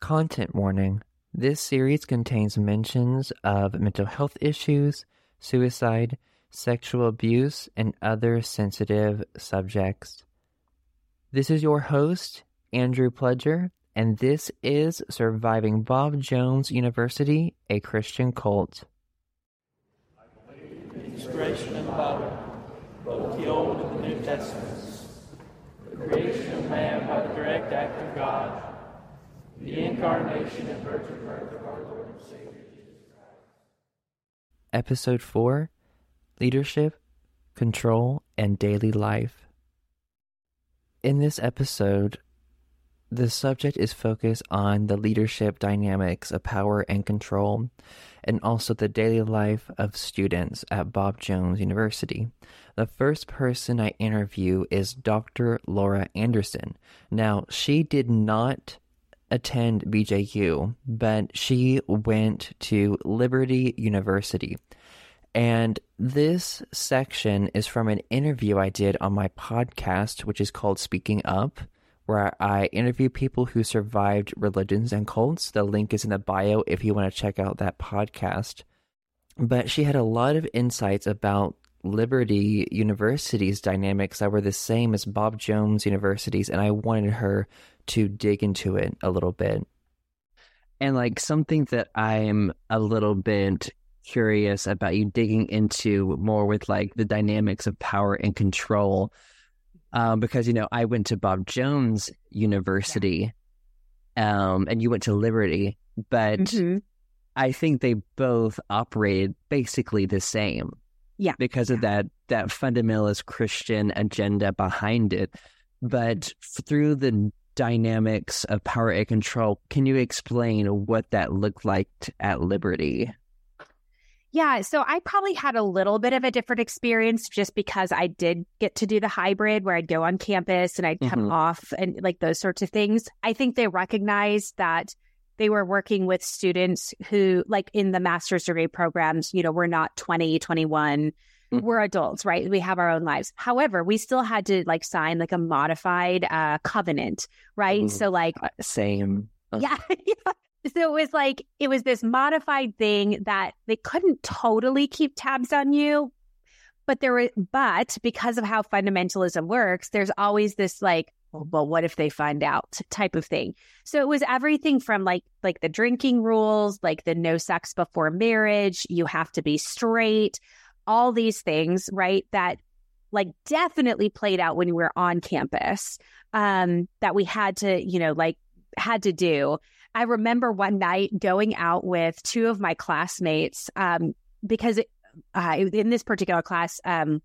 Content warning this series contains mentions of mental health issues, suicide, sexual abuse, and other sensitive subjects. This is your host, Andrew Pledger, and this is Surviving Bob Jones University, a Christian cult. Inspiration in the both the Old and the New Testaments, the creation of man by the direct act of God the incarnation and birth of our Lord and Savior Jesus Christ. Episode 4 Leadership, Control, and Daily Life. In this episode, the subject is focused on the leadership dynamics of power and control, and also the daily life of students at Bob Jones University. The first person I interview is Dr. Laura Anderson. Now, she did not attend BJU, but she went to Liberty University. And this section is from an interview I did on my podcast, which is called Speaking Up, where I interview people who survived religions and cults. The link is in the bio if you want to check out that podcast. But she had a lot of insights about Liberty University's dynamics that were the same as Bob Jones University's, and I wanted her to dig into it a little bit. And like something that I'm a little bit curious about you digging into more with like the dynamics of power and control. Um, because you know, I went to Bob Jones University, yeah. um, and you went to Liberty, but mm-hmm. I think they both operated basically the same. Yeah. Because yeah. of that that fundamentalist Christian agenda behind it. But through the dynamics of power and control, can you explain what that looked like at Liberty? Yeah, so I probably had a little bit of a different experience just because I did get to do the hybrid where I'd go on campus and I'd come mm-hmm. off and like those sorts of things. I think they recognized that they were working with students who, like in the master's degree programs, you know, we're not 20, 21, mm-hmm. We're adults, right? We have our own lives. However, we still had to like sign like a modified uh, covenant, right? Ooh, so, like, same. Yeah. yeah. So it was like, it was this modified thing that they couldn't totally keep tabs on you. But there were, but because of how fundamentalism works, there's always this like, well, what if they find out type of thing. So it was everything from like like the drinking rules, like the no sex before marriage, you have to be straight, all these things, right? That like definitely played out when we were on campus. Um, that we had to, you know, like had to do. I remember one night going out with two of my classmates um, because it, uh, in this particular class, um,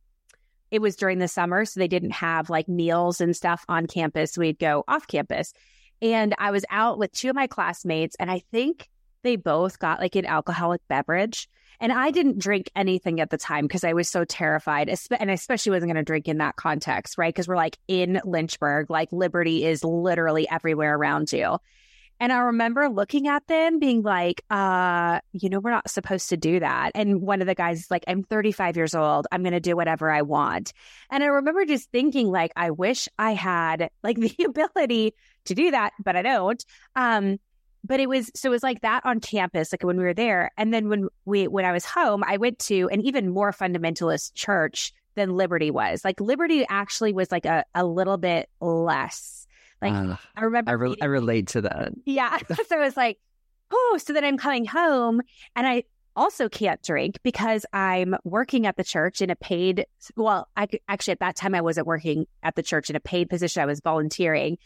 it was during the summer, so they didn't have like meals and stuff on campus. We'd go off campus. And I was out with two of my classmates, and I think they both got like an alcoholic beverage. And I didn't drink anything at the time because I was so terrified. And I especially wasn't going to drink in that context, right? Because we're like in Lynchburg, like Liberty is literally everywhere around you. And I remember looking at them being like, uh, you know, we're not supposed to do that. And one of the guys is like, I'm 35 years old. I'm going to do whatever I want. And I remember just thinking, like, I wish I had like the ability to do that, but I don't. Um, but it was so it was like that on campus, like when we were there. And then when we when I was home, I went to an even more fundamentalist church than Liberty was. Like Liberty actually was like a, a little bit less like uh, I remember, I, re- I relate to that. Yeah. so it was like, oh, so then I'm coming home and I also can't drink because I'm working at the church in a paid. Well, I actually at that time I wasn't working at the church in a paid position. I was volunteering,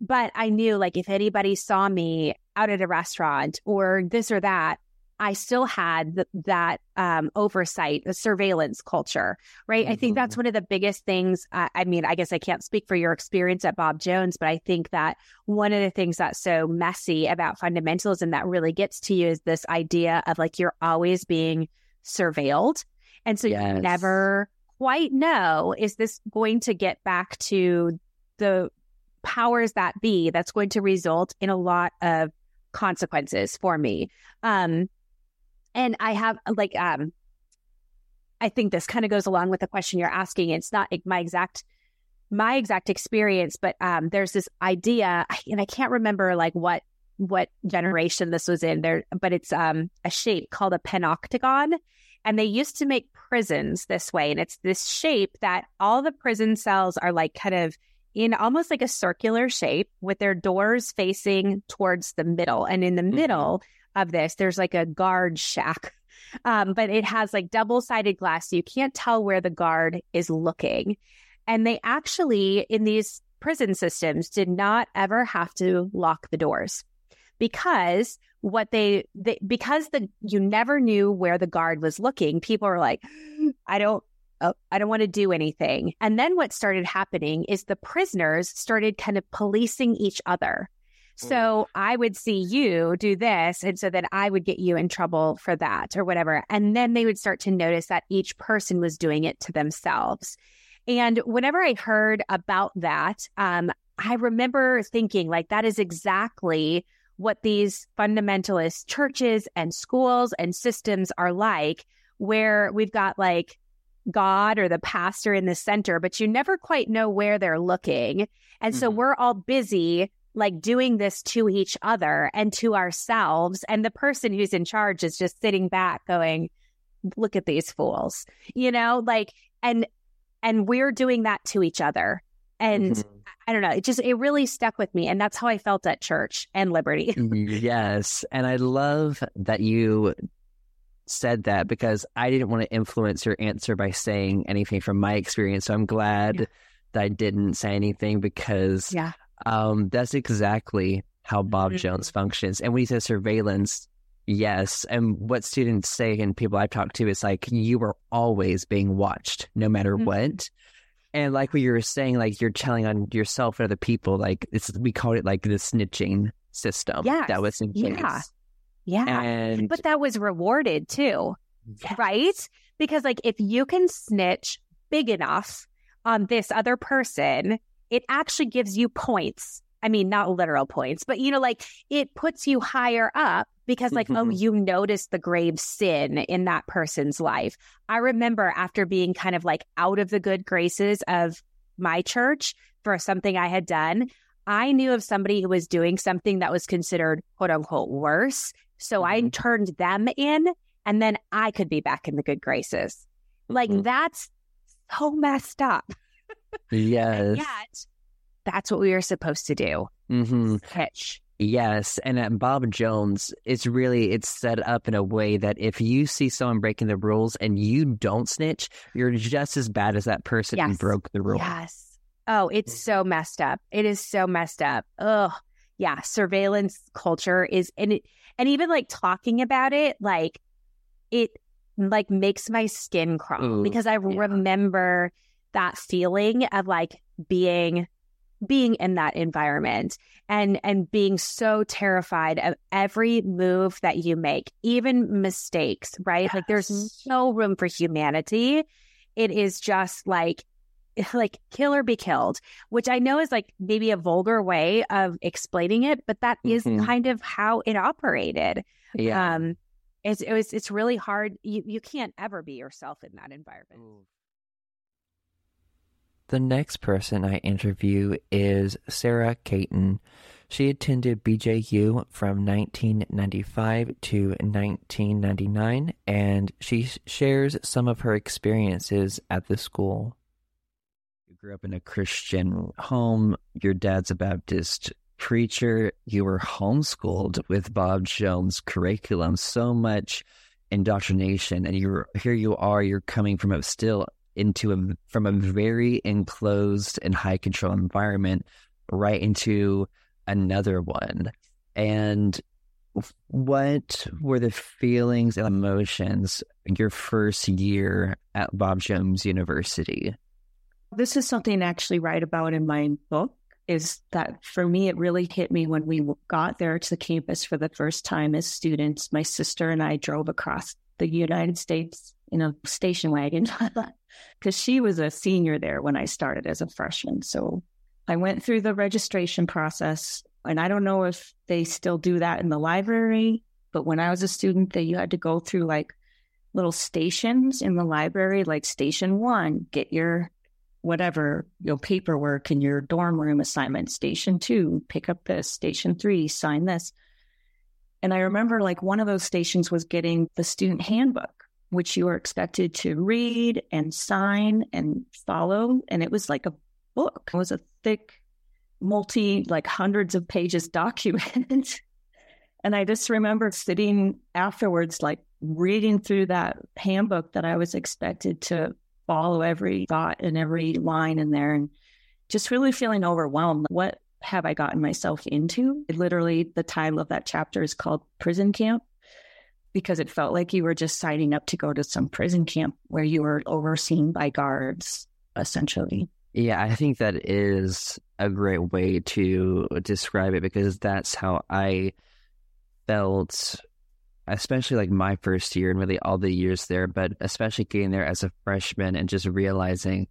but I knew like if anybody saw me out at a restaurant or this or that, I still had th- that um, oversight, the surveillance culture, right? Mm-hmm. I think that's mm-hmm. one of the biggest things. Uh, I mean, I guess I can't speak for your experience at Bob Jones, but I think that one of the things that's so messy about fundamentalism that really gets to you is this idea of like you're always being surveilled. And so yes. you never quite know is this going to get back to the powers that be that's going to result in a lot of consequences for me. Um, and I have like, um, I think this kind of goes along with the question you're asking. It's not my exact my exact experience, but um, there's this idea, and I can't remember like what what generation this was in there, but it's um a shape called a panopticon, And they used to make prisons this way. And it's this shape that all the prison cells are like kind of in almost like a circular shape with their doors facing towards the middle. And in the mm-hmm. middle of this, there's like a guard shack. Um, but it has like double sided glass. So you can't tell where the guard is looking. And they actually, in these prison systems, did not ever have to lock the doors because what they, they because the you never knew where the guard was looking people are like i don't oh, i don't want to do anything and then what started happening is the prisoners started kind of policing each other so. I would see you do this. And so then I would get you in trouble for that or whatever. And then they would start to notice that each person was doing it to themselves. And whenever I heard about that, um, I remember thinking, like, that is exactly what these fundamentalist churches and schools and systems are like, where we've got like God or the pastor in the center, but you never quite know where they're looking. And mm-hmm. so we're all busy like doing this to each other and to ourselves. And the person who's in charge is just sitting back going, look at these fools, you know, like, and, and we're doing that to each other. And mm-hmm. I don't know, it just, it really stuck with me. And that's how I felt at church and Liberty. yes. And I love that you said that because I didn't want to influence your answer by saying anything from my experience. So I'm glad yeah. that I didn't say anything because yeah. um, that's exactly how Bob mm-hmm. Jones functions. And when he says surveillance, yes. And what students say and people I've talked to is like, you are always being watched no matter mm-hmm. what. And like what you were saying, like you're telling on yourself and other people, like it's we called it like the snitching system. Yeah, that was in place. Yeah, yeah. And but that was rewarded too, yes. right? Because like if you can snitch big enough on this other person, it actually gives you points. I mean, not literal points, but you know, like it puts you higher up because like oh mm-hmm. you noticed the grave sin in that person's life i remember after being kind of like out of the good graces of my church for something i had done i knew of somebody who was doing something that was considered quote unquote worse so mm-hmm. i turned them in and then i could be back in the good graces like mm-hmm. that's so messed up yes yet that's what we were supposed to do mm-hmm. pitch Yes, and at Bob Jones, it's really it's set up in a way that if you see someone breaking the rules and you don't snitch, you're just as bad as that person yes. who broke the rule. Yes. Oh, it's mm-hmm. so messed up. It is so messed up. Ugh. Yeah, surveillance culture is and it and even like talking about it, like it like makes my skin crawl Ooh, because I yeah. remember that feeling of like being being in that environment and and being so terrified of every move that you make even mistakes right yes. like there's no room for humanity it is just like like kill or be killed which i know is like maybe a vulgar way of explaining it but that is mm-hmm. kind of how it operated yeah um it's it was, it's really hard you you can't ever be yourself in that environment Ooh. The next person I interview is Sarah Caton. She attended BJU from 1995 to 1999, and she shares some of her experiences at the school. Grew up in a Christian home. Your dad's a Baptist preacher. You were homeschooled with Bob Jones' curriculum. So much indoctrination, and you're here. You are. You're coming from a still into a from a very enclosed and high control environment right into another one. And what were the feelings and emotions your first year at Bob Jones University? This is something I actually write about in my book. Is that for me, it really hit me when we got there to the campus for the first time as students. My sister and I drove across the United States in a station wagon because she was a senior there when I started as a freshman. So I went through the registration process, and I don't know if they still do that in the library, but when I was a student, that you had to go through like little stations in the library, like station one, get your whatever your paperwork and your dorm room assignment. Station two, pick up this. Station three, sign this. And I remember like one of those stations was getting the student handbook, which you were expected to read and sign and follow. And it was like a book. It was a thick, multi, like hundreds of pages document. and I just remember sitting afterwards, like reading through that handbook that I was expected to follow every thought and every line in there and just really feeling overwhelmed. What have I gotten myself into? Literally, the title of that chapter is called Prison Camp because it felt like you were just signing up to go to some prison camp where you were overseen by guards, essentially. Yeah, I think that is a great way to describe it because that's how I felt, especially like my first year and really all the years there, but especially getting there as a freshman and just realizing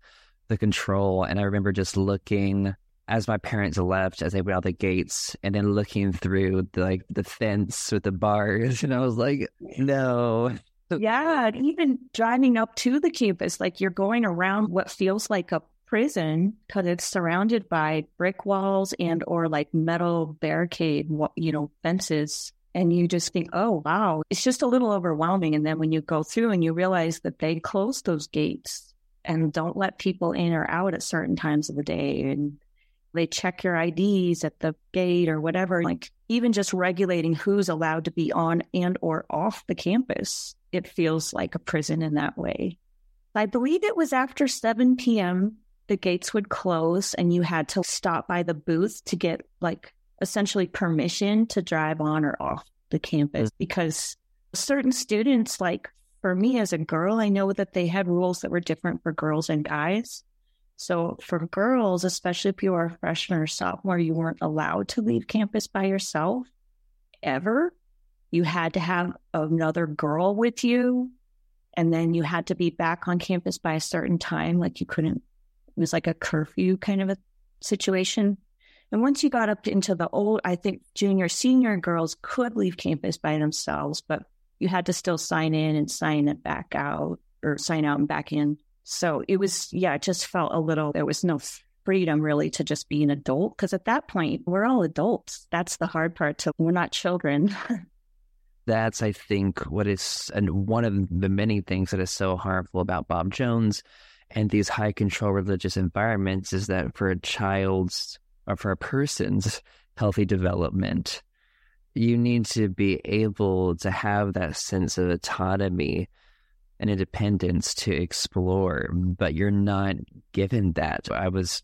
the control. And I remember just looking as my parents left, as they went out the gates, and then looking through the, like the fence with the bars, and I was like, no. Yeah, even driving up to the campus, like you're going around what feels like a prison because it's surrounded by brick walls and or like metal barricade, you know, fences. And you just think, oh, wow, it's just a little overwhelming. And then when you go through and you realize that they close those gates and don't let people in or out at certain times of the day. And they check your IDs at the gate or whatever. Like even just regulating who's allowed to be on and or off the campus, it feels like a prison in that way. I believe it was after 7 p.m. the gates would close and you had to stop by the booth to get like essentially permission to drive on or off the campus mm-hmm. because certain students like for me as a girl, I know that they had rules that were different for girls and guys. So for girls, especially if you were a freshman or sophomore, you weren't allowed to leave campus by yourself ever. You had to have another girl with you. And then you had to be back on campus by a certain time. Like you couldn't, it was like a curfew kind of a situation. And once you got up into the old, I think junior, senior girls could leave campus by themselves, but you had to still sign in and sign it back out or sign out and back in. So it was, yeah, it just felt a little, there was no freedom really to just be an adult. Cause at that point, we're all adults. That's the hard part to, we're not children. That's, I think, what is, and one of the many things that is so harmful about Bob Jones and these high control religious environments is that for a child's or for a person's healthy development, you need to be able to have that sense of autonomy and independence to explore, but you're not given that. I was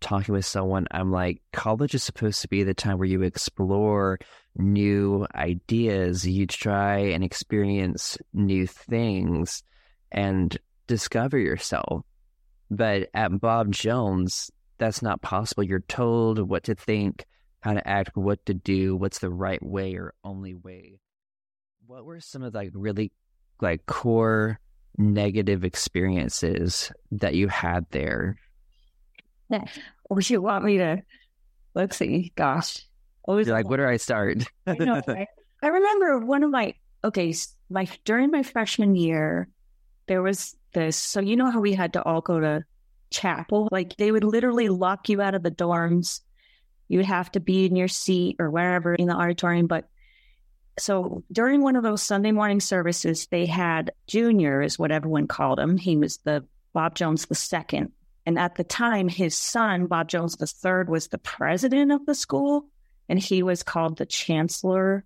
talking with someone, I'm like, college is supposed to be the time where you explore new ideas, you try and experience new things and discover yourself. But at Bob Jones, that's not possible. You're told what to think, how to act, what to do, what's the right way or only way. What were some of like really like core negative experiences that you had there? Or would you want me to? Let's see. Gosh, You're like, where do I start? I, know, right? I remember one of my okay, my during my freshman year, there was this. So you know how we had to all go to chapel? Like they would literally lock you out of the dorms. You would have to be in your seat or wherever in the auditorium, but so during one of those Sunday morning services, they had Junior, is what everyone called him. He was the Bob Jones the second. And at the time, his son, Bob Jones the third, was the president of the school. And he was called the chancellor,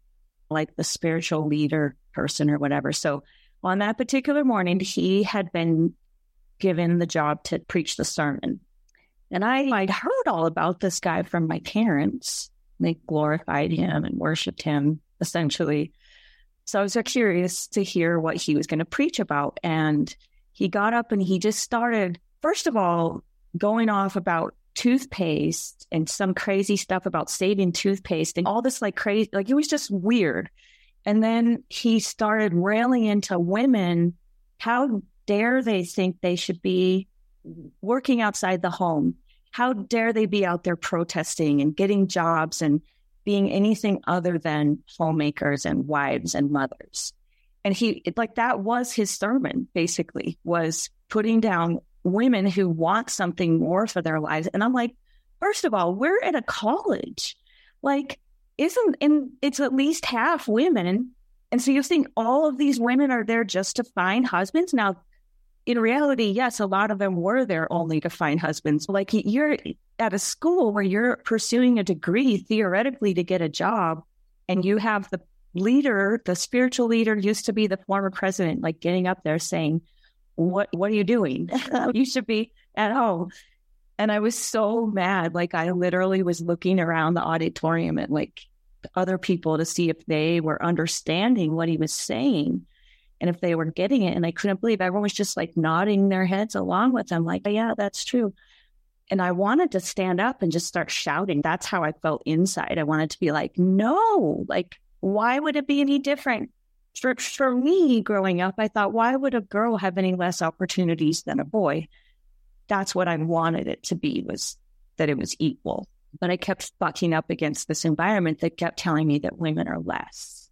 like the spiritual leader person or whatever. So on that particular morning, he had been given the job to preach the sermon. And I, I'd heard all about this guy from my parents. They glorified him and worshiped him essentially. So I was curious to hear what he was going to preach about. And he got up and he just started, first of all, going off about toothpaste and some crazy stuff about saving toothpaste and all this like crazy, like it was just weird. And then he started railing into women. How dare they think they should be working outside the home? How dare they be out there protesting and getting jobs and being anything other than homemakers and wives and mothers. And he, like, that was his sermon, basically, was putting down women who want something more for their lives. And I'm like, first of all, we're at a college. Like, isn't, and it's at least half women. And so you think all of these women are there just to find husbands? Now, in reality, yes, a lot of them were there only to find husbands. Like you're at a school where you're pursuing a degree theoretically to get a job, and you have the leader, the spiritual leader used to be the former president, like getting up there saying, What what are you doing? you should be at home. And I was so mad. Like I literally was looking around the auditorium at like other people to see if they were understanding what he was saying and if they were getting it. And I couldn't believe everyone was just like nodding their heads along with them, like, yeah, that's true. And I wanted to stand up and just start shouting. That's how I felt inside. I wanted to be like, no, like, why would it be any different? For, for me growing up, I thought, why would a girl have any less opportunities than a boy? That's what I wanted it to be was that it was equal. But I kept bucking up against this environment that kept telling me that women are less.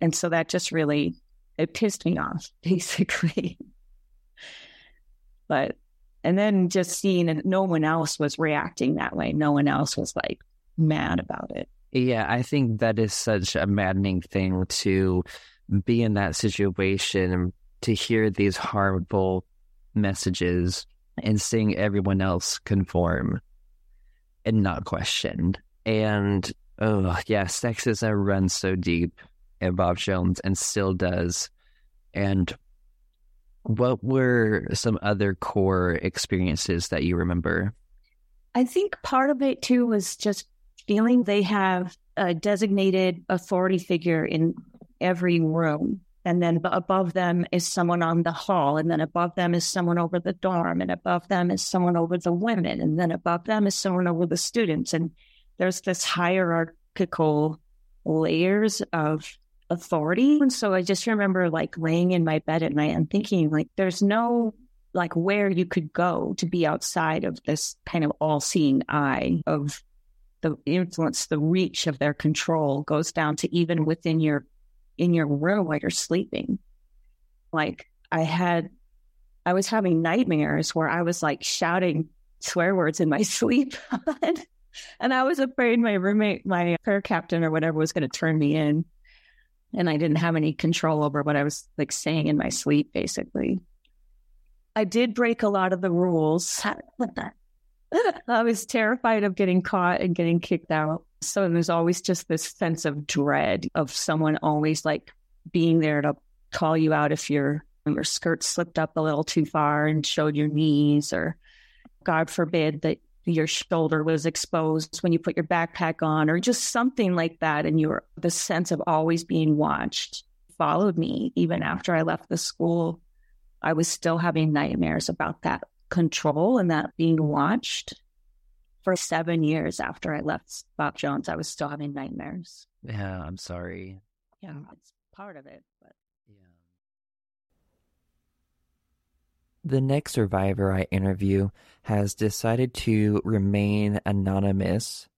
And so that just really it pissed me off, basically. but and then just seeing that no one else was reacting that way. No one else was like mad about it. Yeah, I think that is such a maddening thing to be in that situation to hear these harmful messages and seeing everyone else conform and not questioned. And oh yeah, sexism runs so deep Bob Jones and still does. And what were some other core experiences that you remember? I think part of it too was just feeling they have a designated authority figure in every room. And then above them is someone on the hall. And then above them is someone over the dorm. And above them is someone over the women. And then above them is someone over the students. And there's this hierarchical layers of authority. And so I just remember like laying in my bed at night and thinking like there's no like where you could go to be outside of this kind of all seeing eye of the influence, the reach of their control goes down to even within your in your room while you're sleeping. Like I had I was having nightmares where I was like shouting swear words in my sleep. and I was afraid my roommate, my prayer captain or whatever was going to turn me in and I didn't have any control over what I was like saying in my sleep, basically. I did break a lot of the rules. I was terrified of getting caught and getting kicked out. So there's always just this sense of dread of someone always like being there to call you out if your your skirt slipped up a little too far and showed your knees, or God forbid that your shoulder was exposed when you put your backpack on or just something like that and your the sense of always being watched followed me even after I left the school. I was still having nightmares about that control and that being watched for 7 years after I left Bob Jones. I was still having nightmares. Yeah I'm sorry. Yeah it's part of it but The next survivor I interview has decided to remain anonymous.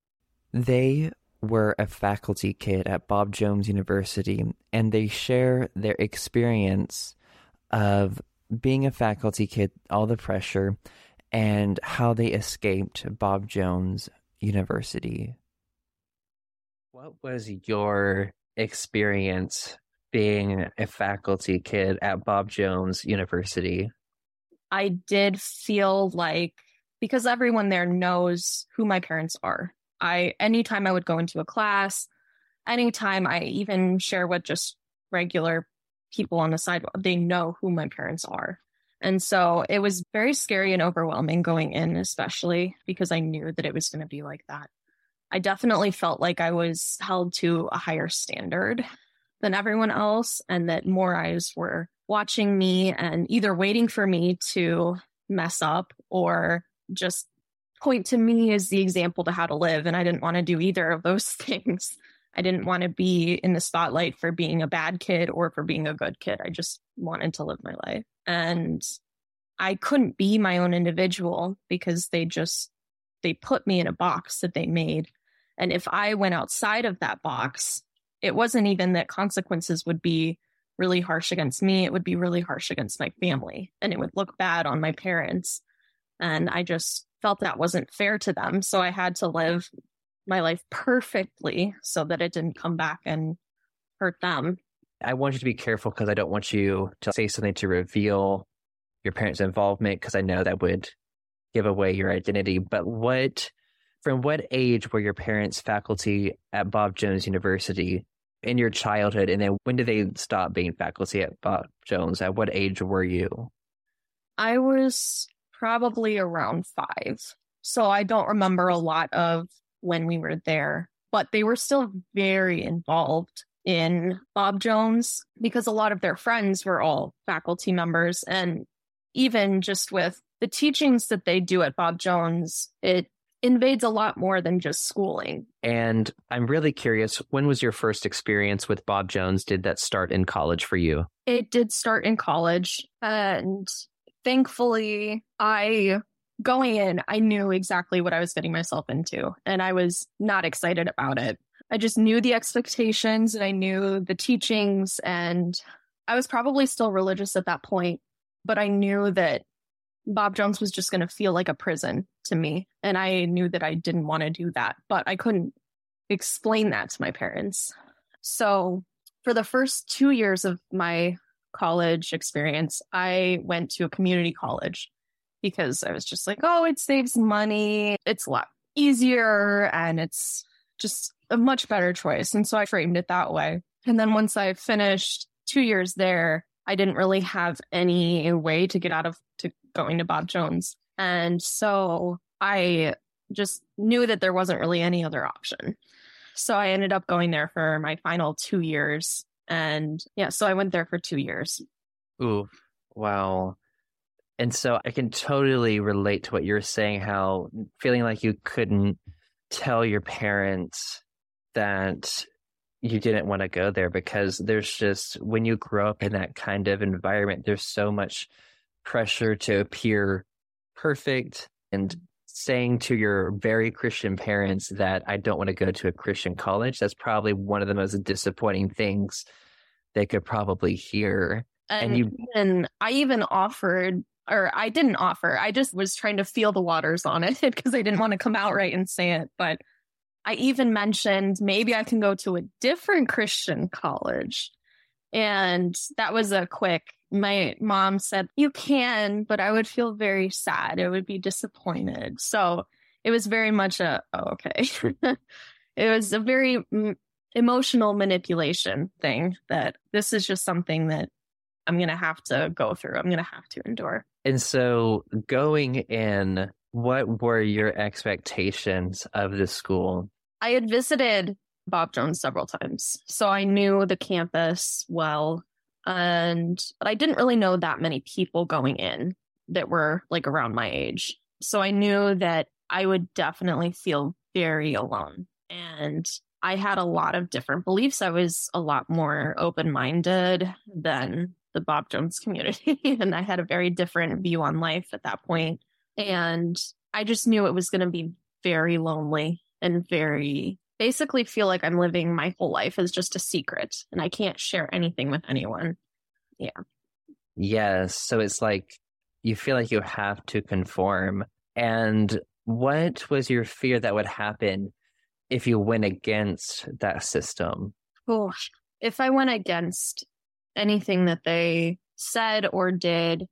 They were a faculty kid at Bob Jones University, and they share their experience of being a faculty kid, all the pressure, and how they escaped Bob Jones University. What was your experience being a faculty kid at Bob Jones University? I did feel like because everyone there knows who my parents are. I anytime I would go into a class, anytime I even share with just regular people on the sidewalk, they know who my parents are. And so it was very scary and overwhelming going in, especially because I knew that it was going to be like that. I definitely felt like I was held to a higher standard than everyone else and that more eyes were watching me and either waiting for me to mess up or just point to me as the example to how to live. And I didn't want to do either of those things. I didn't want to be in the spotlight for being a bad kid or for being a good kid. I just wanted to live my life. And I couldn't be my own individual because they just they put me in a box that they made. And if I went outside of that box, it wasn't even that consequences would be really harsh against me, it would be really harsh against my family and it would look bad on my parents. And I just felt that wasn't fair to them. So I had to live my life perfectly so that it didn't come back and hurt them. I want you to be careful because I don't want you to say something to reveal your parents' involvement because I know that would give away your identity. But what, from what age were your parents faculty at Bob Jones University in your childhood? And then when did they stop being faculty at Bob Jones? At what age were you? I was probably around five. So I don't remember a lot of when we were there, but they were still very involved in Bob Jones because a lot of their friends were all faculty members. And even just with the teachings that they do at Bob Jones, it invades a lot more than just schooling. And I'm really curious when was your first experience with Bob Jones? Did that start in college for you? It did start in college. And thankfully, I going in, I knew exactly what I was getting myself into, and I was not excited about it. I just knew the expectations and I knew the teachings, and I was probably still religious at that point, but I knew that Bob Jones was just going to feel like a prison to me. And I knew that I didn't want to do that, but I couldn't explain that to my parents. So for the first two years of my college experience, I went to a community college because I was just like, oh, it saves money. It's a lot easier and it's just a much better choice. And so I framed it that way. And then once I finished two years there, I didn't really have any way to get out of to going to Bob Jones. And so I just knew that there wasn't really any other option. So I ended up going there for my final two years. And yeah, so I went there for two years. Ooh, wow. And so I can totally relate to what you're saying, how feeling like you couldn't tell your parents that you didn't want to go there because there's just, when you grow up in that kind of environment, there's so much pressure to appear perfect and mm-hmm. saying to your very Christian parents that I don't want to go to a Christian college, that's probably one of the most disappointing things they could probably hear. And, and you and I even offered or I didn't offer. I just was trying to feel the waters on it because I didn't want to come out right and say it. But I even mentioned maybe I can go to a different Christian college. And that was a quick, my mom said, You can, but I would feel very sad. It would be disappointed. So it was very much a, oh, okay. it was a very emotional manipulation thing that this is just something that I'm going to have to go through. I'm going to have to endure. And so, going in, what were your expectations of the school? I had visited Bob Jones several times, so I knew the campus well. And but I didn't really know that many people going in that were like around my age. So I knew that I would definitely feel very alone. And I had a lot of different beliefs. I was a lot more open minded than the Bob Jones community. and I had a very different view on life at that point. And I just knew it was going to be very lonely and very basically feel like I'm living my whole life as just a secret and I can't share anything with anyone. Yeah. Yes. So it's like you feel like you have to conform. And what was your fear that would happen if you went against that system? Oh, if I went against anything that they said or did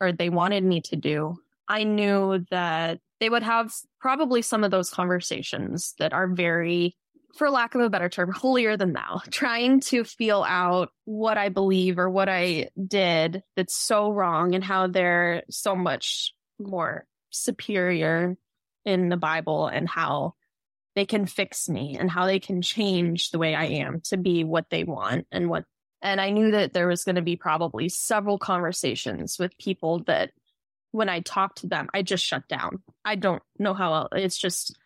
or they wanted me to do, I knew that they would have probably some of those conversations that are very, for lack of a better term, holier than thou, trying to feel out what I believe or what I did that's so wrong and how they're so much more superior in the Bible and how they can fix me and how they can change the way I am to be what they want and what and I knew that there was going to be probably several conversations with people that when I talk to them, I just shut down. I don't know how else. It's just,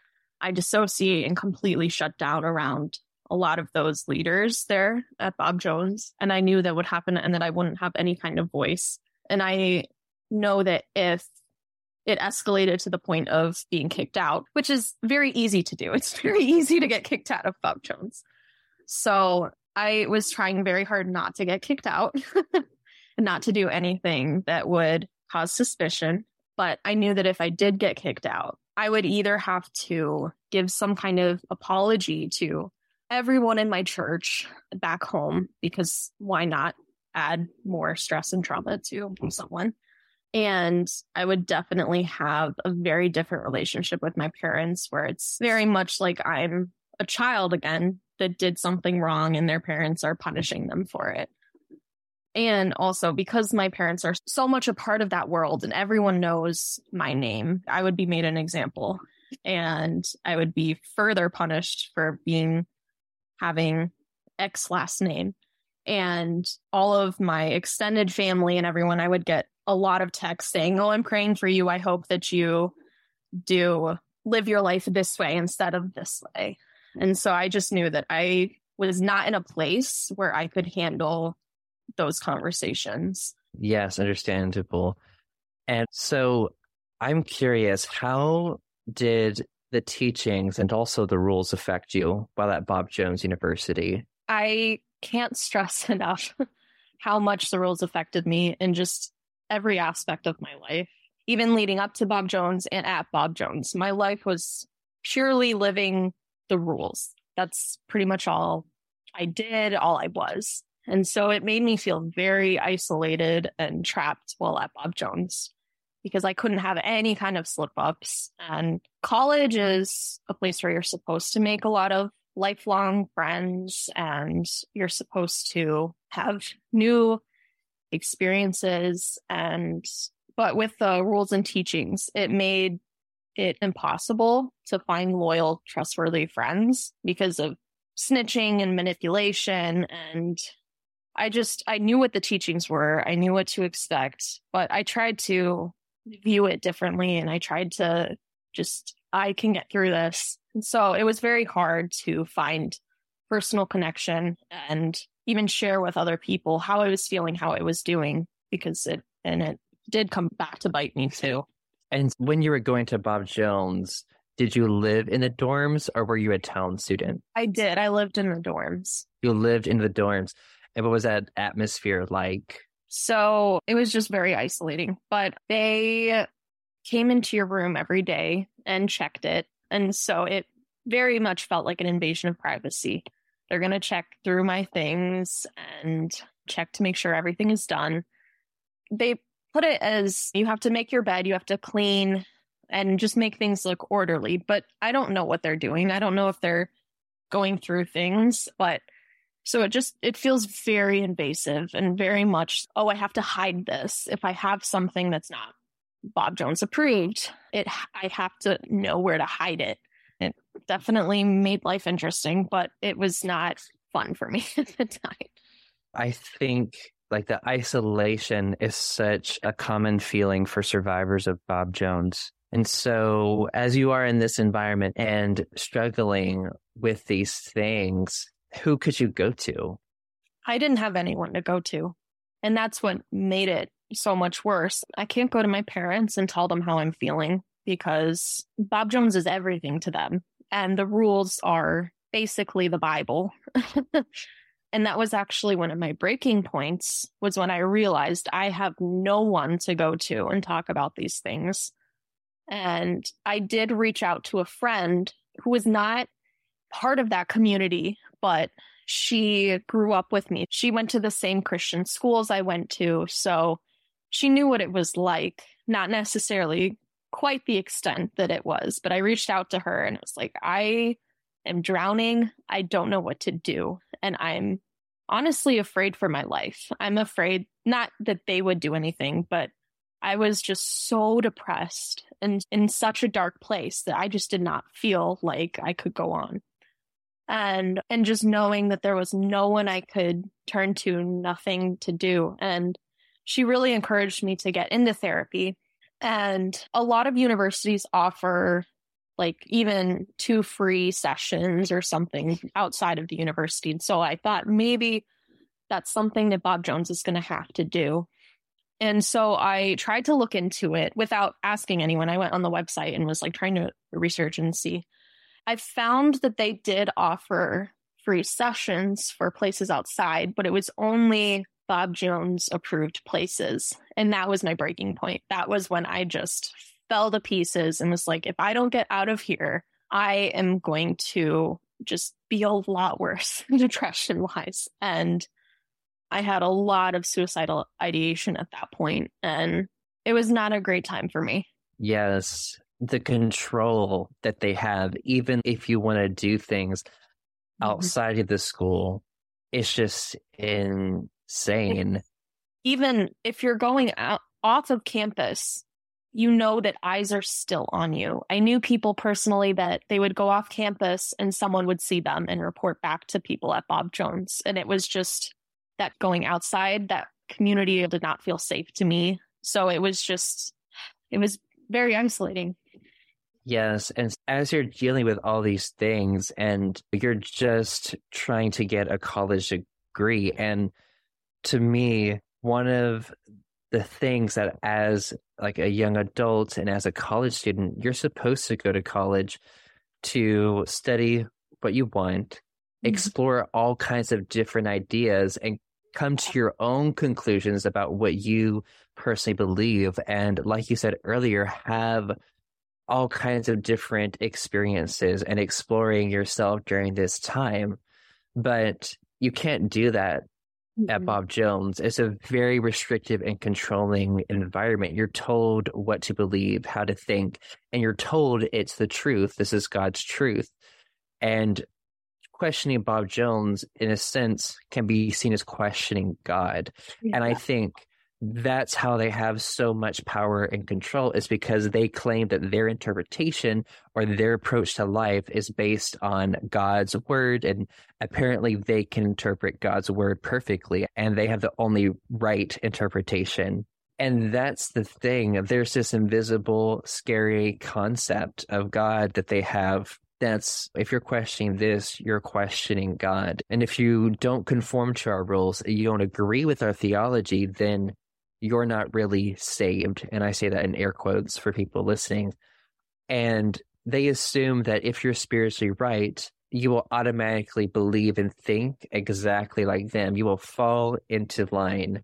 I dissociate and completely shut down around a lot of those leaders there at Bob Jones. And I knew that would happen and that I wouldn't have any kind of voice. And I know that if it escalated to the point of being kicked out, which is very easy to do, it's very easy to get kicked out of Bob Jones. So I was trying very hard not to get kicked out and not to do anything that would cause suspicion. But I knew that if I did get kicked out, I would either have to give some kind of apology to everyone in my church back home, because why not add more stress and trauma to someone? And I would definitely have a very different relationship with my parents where it's very much like I'm a child again that did something wrong and their parents are punishing them for it. And also because my parents are so much a part of that world and everyone knows my name, I would be made an example and I would be further punished for being having X last name. And all of my extended family and everyone, I would get a lot of texts saying, Oh, I'm praying for you. I hope that you do live your life this way instead of this way. And so I just knew that I was not in a place where I could handle those conversations. Yes, understandable. And so I'm curious, how did the teachings and also the rules affect you while at Bob Jones University? I can't stress enough how much the rules affected me in just every aspect of my life, even leading up to Bob Jones and at Bob Jones. My life was purely living the rules. That's pretty much all I did, all I was. And so it made me feel very isolated and trapped while at Bob Jones because I couldn't have any kind of slip ups. And college is a place where you're supposed to make a lot of lifelong friends and you're supposed to have new experiences. And, but with the rules and teachings, it made it impossible to find loyal, trustworthy friends because of snitching and manipulation and I just, I knew what the teachings were. I knew what to expect, but I tried to view it differently and I tried to just, I can get through this. And so it was very hard to find personal connection and even share with other people how I was feeling, how I was doing, because it, and it did come back to bite me too. And when you were going to Bob Jones, did you live in the dorms or were you a town student? I did. I lived in the dorms. You lived in the dorms. What was that atmosphere like? So it was just very isolating, but they came into your room every day and checked it. And so it very much felt like an invasion of privacy. They're going to check through my things and check to make sure everything is done. They put it as you have to make your bed, you have to clean and just make things look orderly. But I don't know what they're doing. I don't know if they're going through things, but so it just it feels very invasive and very much, oh, I have to hide this. If I have something that's not Bob Jones approved, it I have to know where to hide it. It definitely made life interesting, but it was not fun for me at the time. I think like the isolation is such a common feeling for survivors of Bob Jones. And so as you are in this environment and struggling with these things, who could you go to? I didn't have anyone to go to. And that's what made it so much worse. I can't go to my parents and tell them how I'm feeling because Bob Jones is everything to them. And the rules are basically the Bible. and that was actually one of my breaking points was when I realized I have no one to go to and talk about these things. And I did reach out to a friend who was not part of that community, but she grew up with me. She went to the same Christian schools I went to. So she knew what it was like, not necessarily quite the extent that it was, but I reached out to her and it was like, I am drowning. I don't know what to do. And I'm honestly afraid for my life. I'm afraid not that they would do anything, but I was just so depressed and in such a dark place that I just did not feel like I could go on and and just knowing that there was no one I could turn to, nothing to do. And she really encouraged me to get into therapy. And a lot of universities offer like even two free sessions or something outside of the university. And so I thought maybe that's something that Bob Jones is going to have to do. And so I tried to look into it without asking anyone. I went on the website and was like trying to research and see. I found that they did offer free sessions for places outside, but it was only Bob Jones approved places. And that was my breaking point. That was when I just fell to pieces and was like, if I don't get out of here, I am going to just be a lot worse depression wise. And I had a lot of suicidal ideation at that point, and it was not a great time for me. Yes, the control that they have, even if you want to do things mm-hmm. outside of the school, it's just insane. Even if you're going out off of campus, you know that eyes are still on you. I knew people personally that they would go off campus and someone would see them and report back to people at Bob Jones. And it was just that going outside, that community did not feel safe to me. So it was just, it was very isolating. Yes. And as you're dealing with all these things and you're just trying to get a college degree, and to me, one of the things that as like a young adult and as a college student, you're supposed to go to college to study what you want, mm-hmm. explore all kinds of different ideas and come to your own conclusions about what you personally believe. And like you said earlier, have all kinds of different experiences and exploring yourself during this time. But you can't do that mm-hmm. at Bob Jones. It's a very restrictive and controlling environment. You're told what to believe, how to think, and you're told it's the truth. This is God's truth. And questioning Bob Jones, in a sense, can be seen as questioning God. Yeah. And I think that's how they have so much power and control is because they claim that their interpretation or their approach to life is based on God's word and apparently they can interpret God's word perfectly and they have the only right interpretation and that's the thing there's this invisible scary concept of God that they have that's if you're questioning this, you're questioning God. And if you don't conform to our rules, you don't agree with our theology, then you're not really saved. And I say that in air quotes for people listening. And they assume that if you're spiritually right, you will automatically believe and think exactly like them. You will fall into line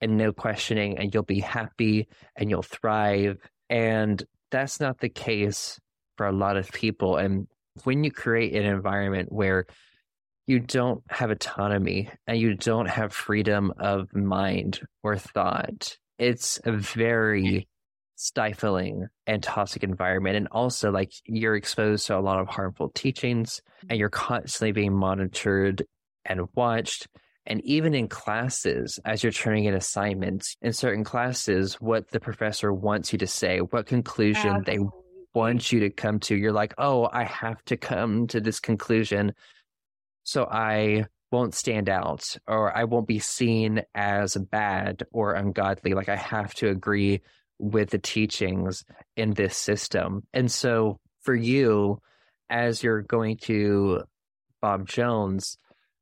and no questioning, and you'll be happy and you'll thrive. And that's not the case for a lot of people. And when you create an environment where you don't have autonomy and you don't have freedom of mind or thought. It's a very stifling and toxic environment. And also, like, you're exposed to a lot of harmful teachings and you're constantly being monitored and watched. And even in classes, as you're turning in assignments, in certain classes, what the professor wants you to say, what conclusion Absolutely. they want you to come to, you're like, oh, I have to come to this conclusion so I won't stand out or I won't be seen as bad or ungodly. Like I have to agree with the teachings in this system. And so for you, as you're going to Bob Jones,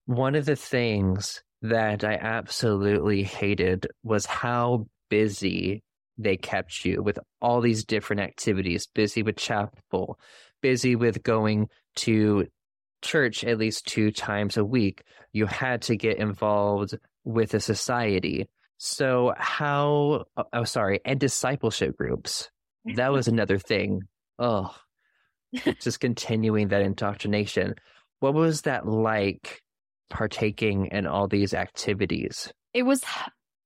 one of the things that I absolutely hated was how busy they kept you with all these different activities, busy with chapel, busy with going to church at least two times a week. You had to get involved with a society. So, how, oh, oh, sorry, and discipleship groups. That was another thing. Oh, just continuing that indoctrination. What was that like partaking in all these activities? It was,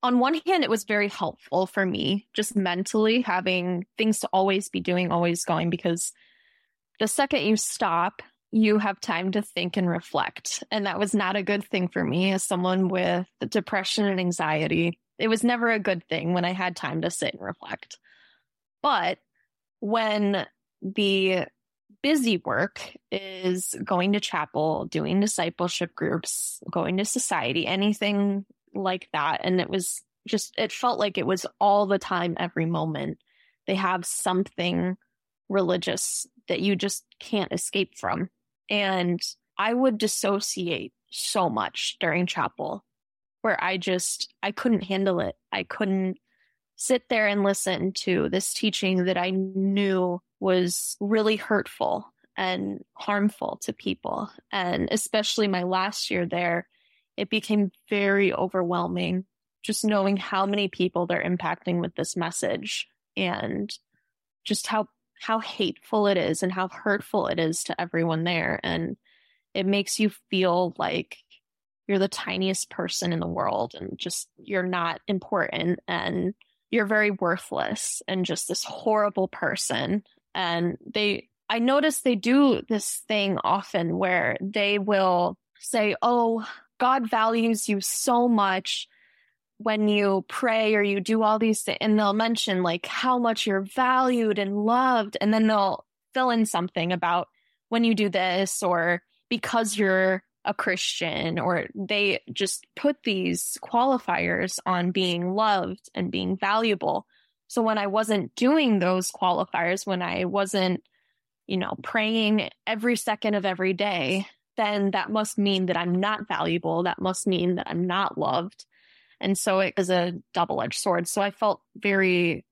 on one hand, it was very helpful for me, just mentally having things to always be doing, always going, because the second you stop, you have time to think and reflect. And that was not a good thing for me as someone with depression and anxiety. It was never a good thing when I had time to sit and reflect. But when the busy work is going to chapel, doing discipleship groups, going to society, anything like that. And it was just, it felt like it was all the time, every moment. They have something religious that you just can't escape from. And I would dissociate so much during chapel where I just I couldn't handle it. I couldn't sit there and listen to this teaching that I knew was really hurtful and harmful to people. And especially my last year there, it became very overwhelming just knowing how many people they're impacting with this message and just how how hateful it is and how hurtful it is to everyone there. And it makes you feel like you're the tiniest person in the world and just you're not important and you're very worthless and just this horrible person. And they I notice they do this thing often where they will say, "Oh, God values you so much when you pray or you do all these things, and they'll mention like how much you're valued and loved, and then they'll fill in something about when you do this or because you're a Christian, or they just put these qualifiers on being loved and being valuable. So when I wasn't doing those qualifiers, when I wasn't, you know, praying every second of every day, then that must mean that I'm not valuable. That must mean that I'm not loved. And so it is a double edged sword. So I felt very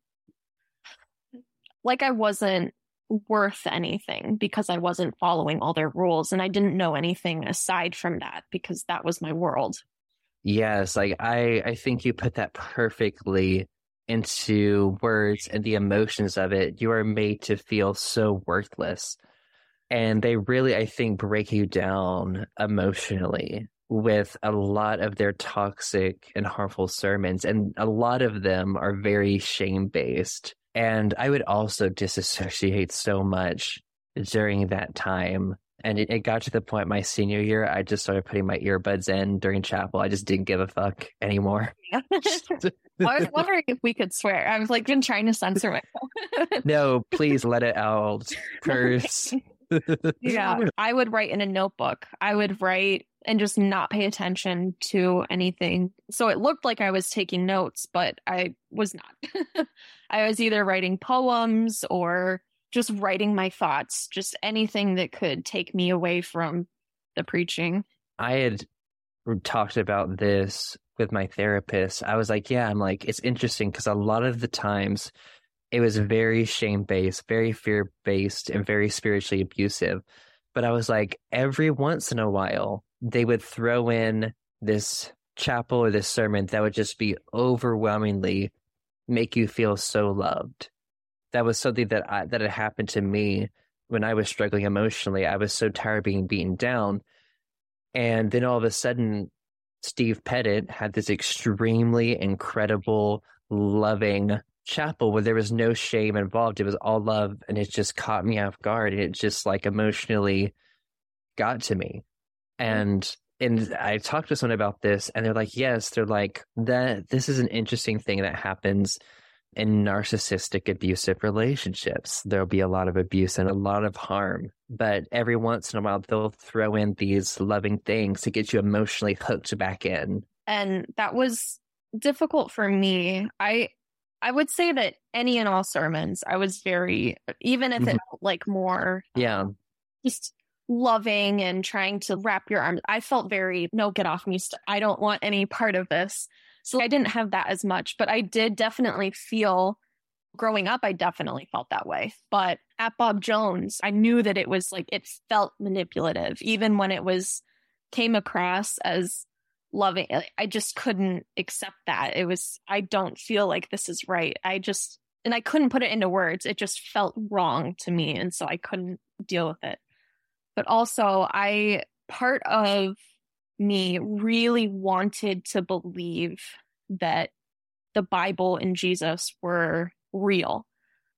like I wasn't worth anything because I wasn't following all their rules and I didn't know anything aside from that because that was my world. Yes, like I I think you put that perfectly into words and the emotions of it. You are made to feel so worthless. And they really I think break you down emotionally with a lot of their toxic and harmful sermons and a lot of them are very shame based and I would also disassociate so much during that time. And it, it, got to the point my senior year, I just started putting my earbuds in during chapel. I just didn't give a fuck anymore. I was wondering if we could swear. I was like, been trying to censor myself. no, please let it out. Curse. yeah. I would write in a notebook. I would write and just not pay attention to anything. So it looked like I was taking notes, but I was not. I was either writing poems or just writing my thoughts, just anything that could take me away from the preaching. I had talked about this with my therapist. I was like, yeah, I'm like, it's interesting because a lot of the times it was very shame based, very fear based, and very spiritually abusive. But I was like, every once in a while, they would throw in this chapel or this sermon that would just be overwhelmingly make you feel so loved. That was something that I, that had happened to me when I was struggling emotionally. I was so tired of being beaten down. And then all of a sudden, Steve Pettit had this extremely incredible, loving chapel where there was no shame involved. It was all love. And it just caught me off guard. And it just like emotionally got to me. And and I talked to someone about this, and they're like, yes, they're like that. This is an interesting thing that happens in narcissistic abusive relationships. There'll be a lot of abuse and a lot of harm, but every once in a while they'll throw in these loving things to get you emotionally hooked back in. And that was difficult for me. I I would say that any and all sermons, I was very, even if it mm-hmm. like more, yeah, just loving and trying to wrap your arms. I felt very, no, get off me. I don't want any part of this. So I didn't have that as much, but I did definitely feel growing up, I definitely felt that way. But at Bob Jones, I knew that it was like, it felt manipulative, even when it was came across as loving. I just couldn't accept that. It was, I don't feel like this is right. I just, and I couldn't put it into words. It just felt wrong to me. And so I couldn't deal with it but also I part of me really wanted to believe that the Bible and Jesus were real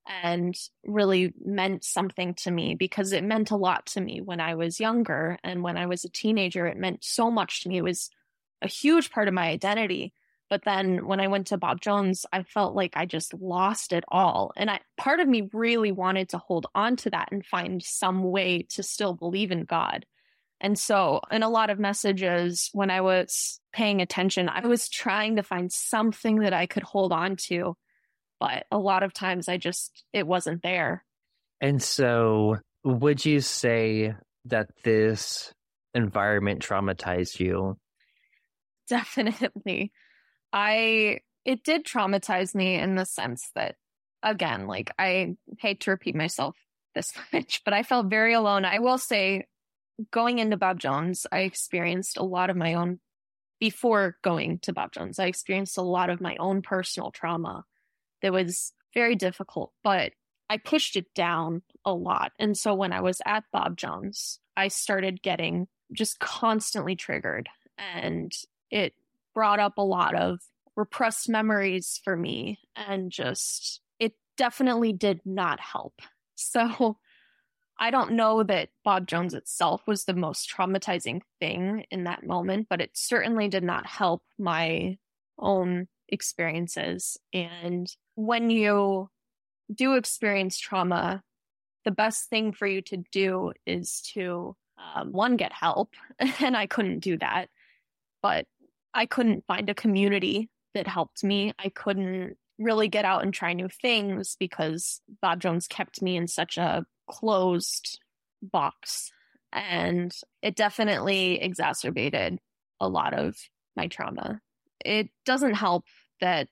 and really meant something to me because it meant a lot to me when I was younger. And when I was a teenager it meant so much to me. It was a huge part of my identity but then when I went to Bob Jones, I felt like I just lost it all. And I, part of me really wanted to hold on to that and find some way to still believe in God. And so, in a lot of messages, when I was paying attention, I was trying to find something that I could hold on to. But a lot of times I just, it wasn't there. And so, would you say that this environment traumatized you? Definitely. I it did traumatize me in the sense that again, like I hate to repeat myself this much, but I felt very alone. I will say going into Bob Jones, I experienced a lot of my own before going to Bob Jones, I experienced a lot of my own personal trauma that was very difficult, but I pushed it down a lot. And so when I was at Bob Jones, I started getting just constantly triggered and it brought up a lot of repressed memories for me and just it definitely did not help. So I don't know that Bob Jones itself was the most traumatizing thing in that moment, but it certainly did not help my own experiences. And when you do experience trauma, the best thing for you to do is to, um, one, get help. And I couldn't do that. But I couldn't find a community that helped me. I couldn't really get out and try new things because Bob Jones kept me in such a closed box. And it definitely exacerbated a lot of my trauma. It doesn't help that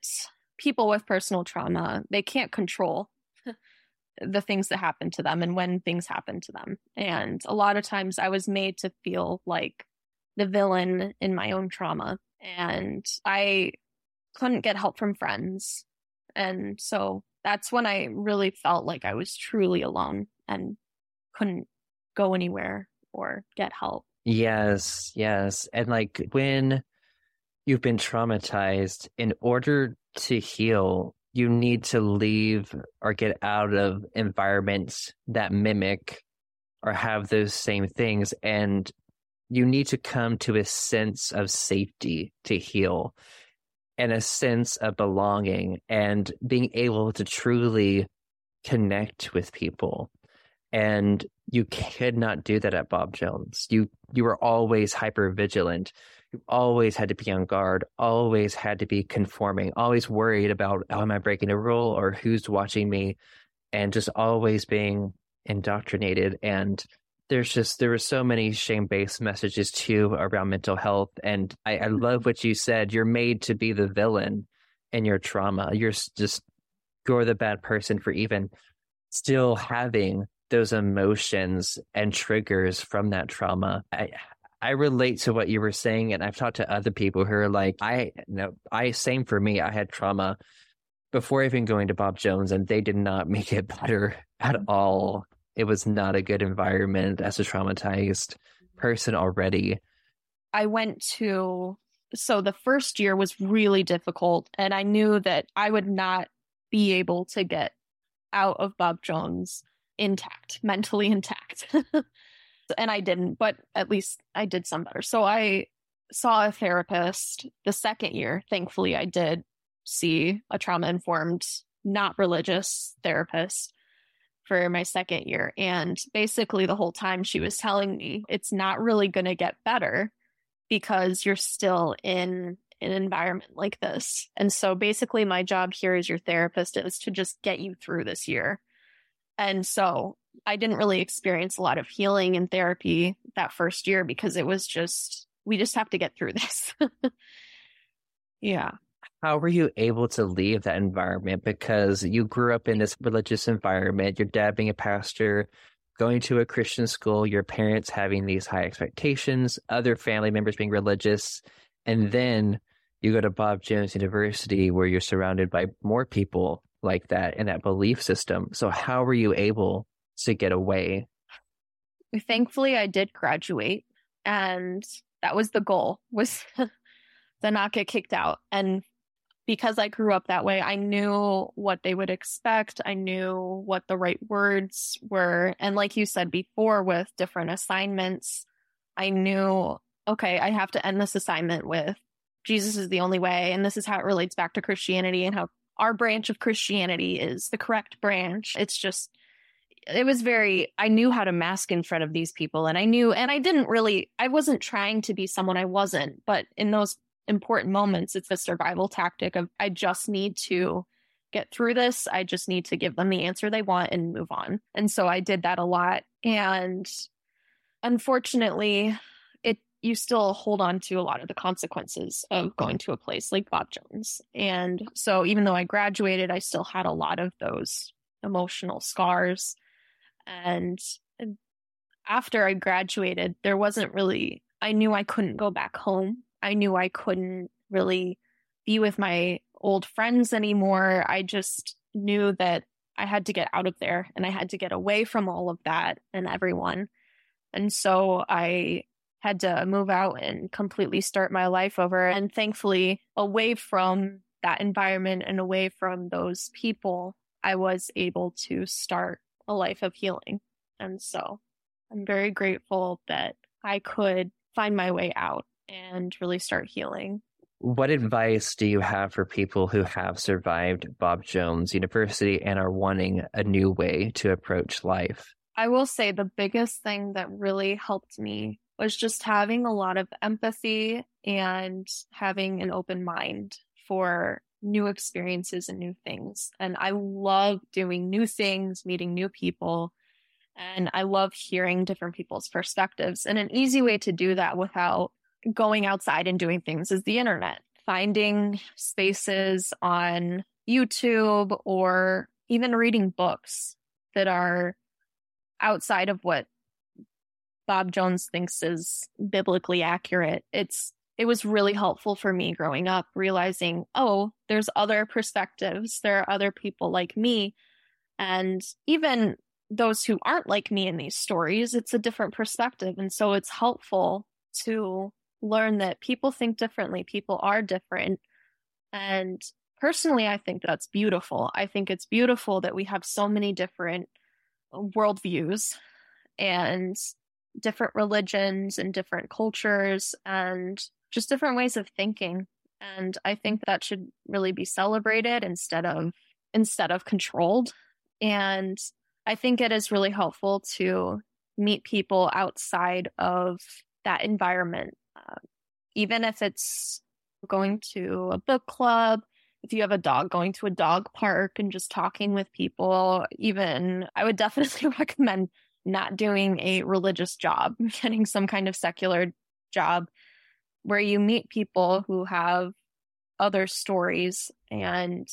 people with personal trauma, they can't control the things that happen to them and when things happen to them. And a lot of times I was made to feel like the villain in my own trauma. And I couldn't get help from friends. And so that's when I really felt like I was truly alone and couldn't go anywhere or get help. Yes, yes. And like when you've been traumatized, in order to heal, you need to leave or get out of environments that mimic or have those same things. And you need to come to a sense of safety to heal and a sense of belonging and being able to truly connect with people and you could not do that at Bob Jones. You you were always hyper vigilant. You always had to be on guard. Always had to be conforming. Always worried about oh, am I breaking a rule or who's watching me, and just always being indoctrinated. And there's just there were so many shame based messages too around mental health. And I, I mm-hmm. love what you said. You're made to be the villain in your trauma. You're just you're the bad person for even still having those emotions and triggers from that trauma. I, I relate to what you were saying, and I've talked to other people who are like, I know, I same for me. I had trauma before even going to Bob Jones, and they did not make it better at all. It was not a good environment as a traumatized person already. I went to so the first year was really difficult, and I knew that I would not be able to get out of Bob Jones intact, mentally intact. and I didn't, but at least I did some better. So I saw a therapist the second year. Thankfully, I did see a trauma informed, not religious therapist for my second year. And basically, the whole time she was telling me it's not really going to get better because you're still in an environment like this. And so basically, my job here as your therapist is to just get you through this year and so I didn't really experience a lot of healing and therapy that first year because it was just, we just have to get through this. yeah. How were you able to leave that environment? Because you grew up in this religious environment, your dad being a pastor, going to a Christian school, your parents having these high expectations, other family members being religious, and then you go to Bob Jones University where you're surrounded by more people like that in that belief system. So how were you able to get away? Thankfully, I did graduate, and that was the goal was to not get kicked out. And because I grew up that way, I knew what they would expect. I knew what the right words were. And like you said before, with different assignments, I knew, okay, I have to end this assignment with Jesus is the only way. And this is how it relates back to Christianity and how our branch of Christianity is the correct branch. It's just, it was very, I knew how to mask in front of these people. And I knew, and I didn't really, I wasn't trying to be someone I wasn't. But in those important moments, it's a survival tactic of, I just need to get through this. I just need to give them the answer they want and move on. And so I did that a lot. And unfortunately, it you still hold on to a lot of the consequences of going to a place like Bob Jones. And so even though I graduated, I still had a lot of those emotional scars. And after I graduated, there wasn't really, I knew I couldn't go back home I knew I couldn't really be with my old friends anymore. I just knew that I had to get out of there and I had to get away from all of that and everyone. And so I had to move out and completely start my life over. And thankfully, away from that environment and away from those people, I was able to start a life of healing. And so I'm very grateful that I could find my way out and really start healing. What advice do you have for people who have survived Bob Jones University and are wanting a new way to approach life? I will say the biggest thing that really helped me was just having a lot of empathy and having an open mind for new experiences and new things. And I love doing new things, meeting new people, and I love hearing different people's perspectives. And an easy way to do that without going outside and doing things is the internet, finding spaces on YouTube or even reading books that are outside of what Bob Jones thinks is biblically accurate. It's it was really helpful for me growing up realizing, oh, there's other perspectives. There are other people like me. And even those who aren't like me in these stories, it's a different perspective. And so it's helpful to learn that people think differently, people are different. And personally, I think that's beautiful. I think it's beautiful that we have so many different worldviews and different religions and different cultures and just different ways of thinking. And I think that should really be celebrated instead of instead of controlled. And I think it is really helpful to meet people outside of that environment, even if it's going to a book club. If you have a dog, going to a dog park and just talking with people, even I would definitely recommend not doing a religious job, getting some kind of secular job where you meet people who have other stories and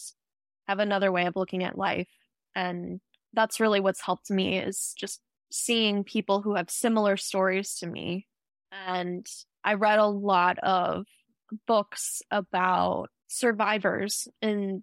have another way of looking at life. And that's really what's helped me is just seeing people who have similar stories to me. And I read a lot of books about survivors in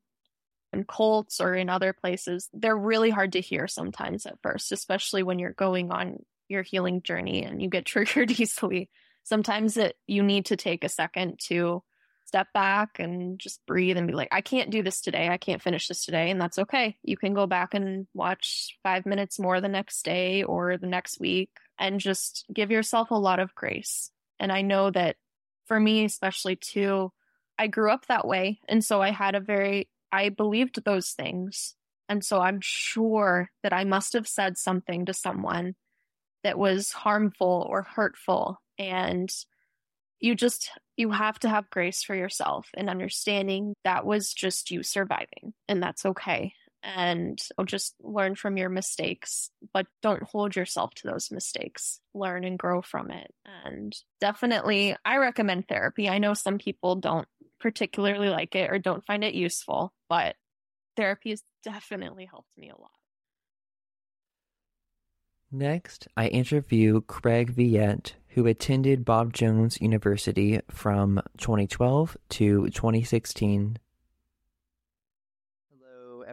in cults or in other places. They're really hard to hear sometimes at first, especially when you're going on your healing journey and you get triggered easily. Sometimes it you need to take a second to step back and just breathe and be like, I can't do this today. I can't finish this today. And that's okay. You can go back and watch five minutes more the next day or the next week and just give yourself a lot of grace. And I know that for me, especially too, I grew up that way. And so I had a very, I believed those things. And so I'm sure that I must have said something to someone that was harmful or hurtful. And you just you have to have grace for yourself and understanding that was just you surviving and that's okay and just learn from your mistakes but don't hold yourself to those mistakes. Learn and grow from it. And definitely i recommend therapy. I know some people don't particularly like it or don't find it useful but therapy has definitely helped me a lot. Next, I interview Craig Viette, who attended Bob Jones University from 2012 to 2016.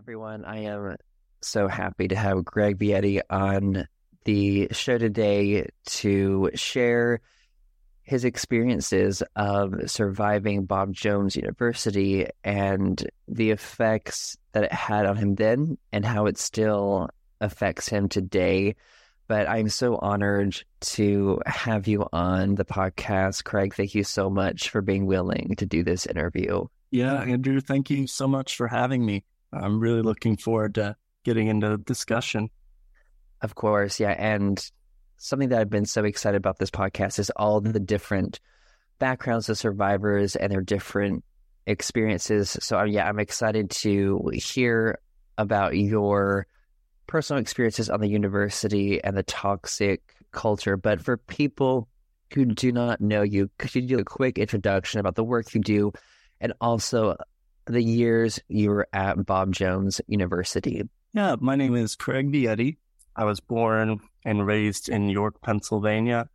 Everyone. I am so happy to have Craig Viette on the show today to share his experiences of surviving Bob Jones University and the effects that it had on him then and how it still affects him today but I'm so honored to have you on the podcast. Craig, thank you so much for being willing to do this interview. Yeah, Andrew, thank you so much for having me. I'm really looking forward to getting into the discussion. Of course, yeah. And something that I've been so excited about this podcast is all the different backgrounds of survivors and their different experiences. So, uh, yeah, I'm excited to hear about your personal experiences on the university and the toxic culture. But for people who do not know you, could you do a quick introduction about the work you do and also the years you were at Bob Jones University? Yeah, my name is Craig Viette. I was born and raised in York, Pennsylvania.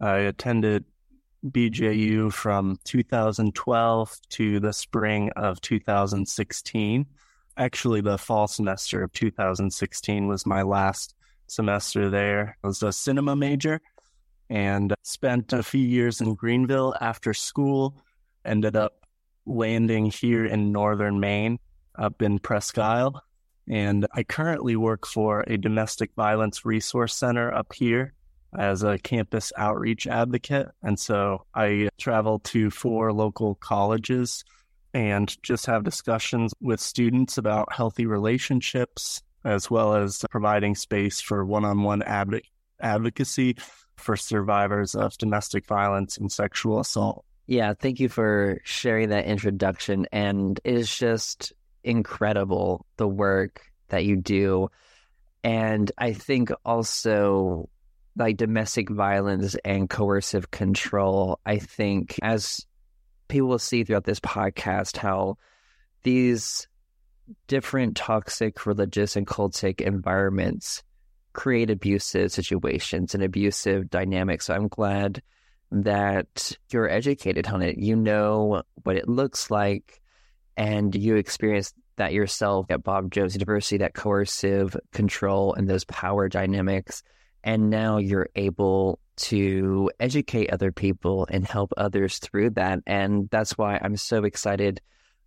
I attended BJU from 2012 to the spring of 2016. Actually, the fall semester of 2016 was my last semester there. I was a cinema major and spent a few years in Greenville after school. Ended up landing here in northern Maine, up in Presque Isle. And I currently work for a domestic violence resource center up here as a campus outreach advocate. And so I travel to four local colleges and just have discussions with students about healthy relationships, as well as providing space for one on one advocacy for survivors of domestic violence and sexual assault. Yeah, thank you for sharing that introduction. And it is just incredible the work that you do. And I think also like domestic violence and coercive control, I think as people will see throughout this podcast, how these different toxic religious and cultic environments create abusive situations and abusive dynamics. So I'm glad that you're educated on it. You know what it looks like and you experience that yourself at Bob Jones University, that coercive control and those power dynamics. And now you're able to educate other people and help others through that. And that's why I'm so excited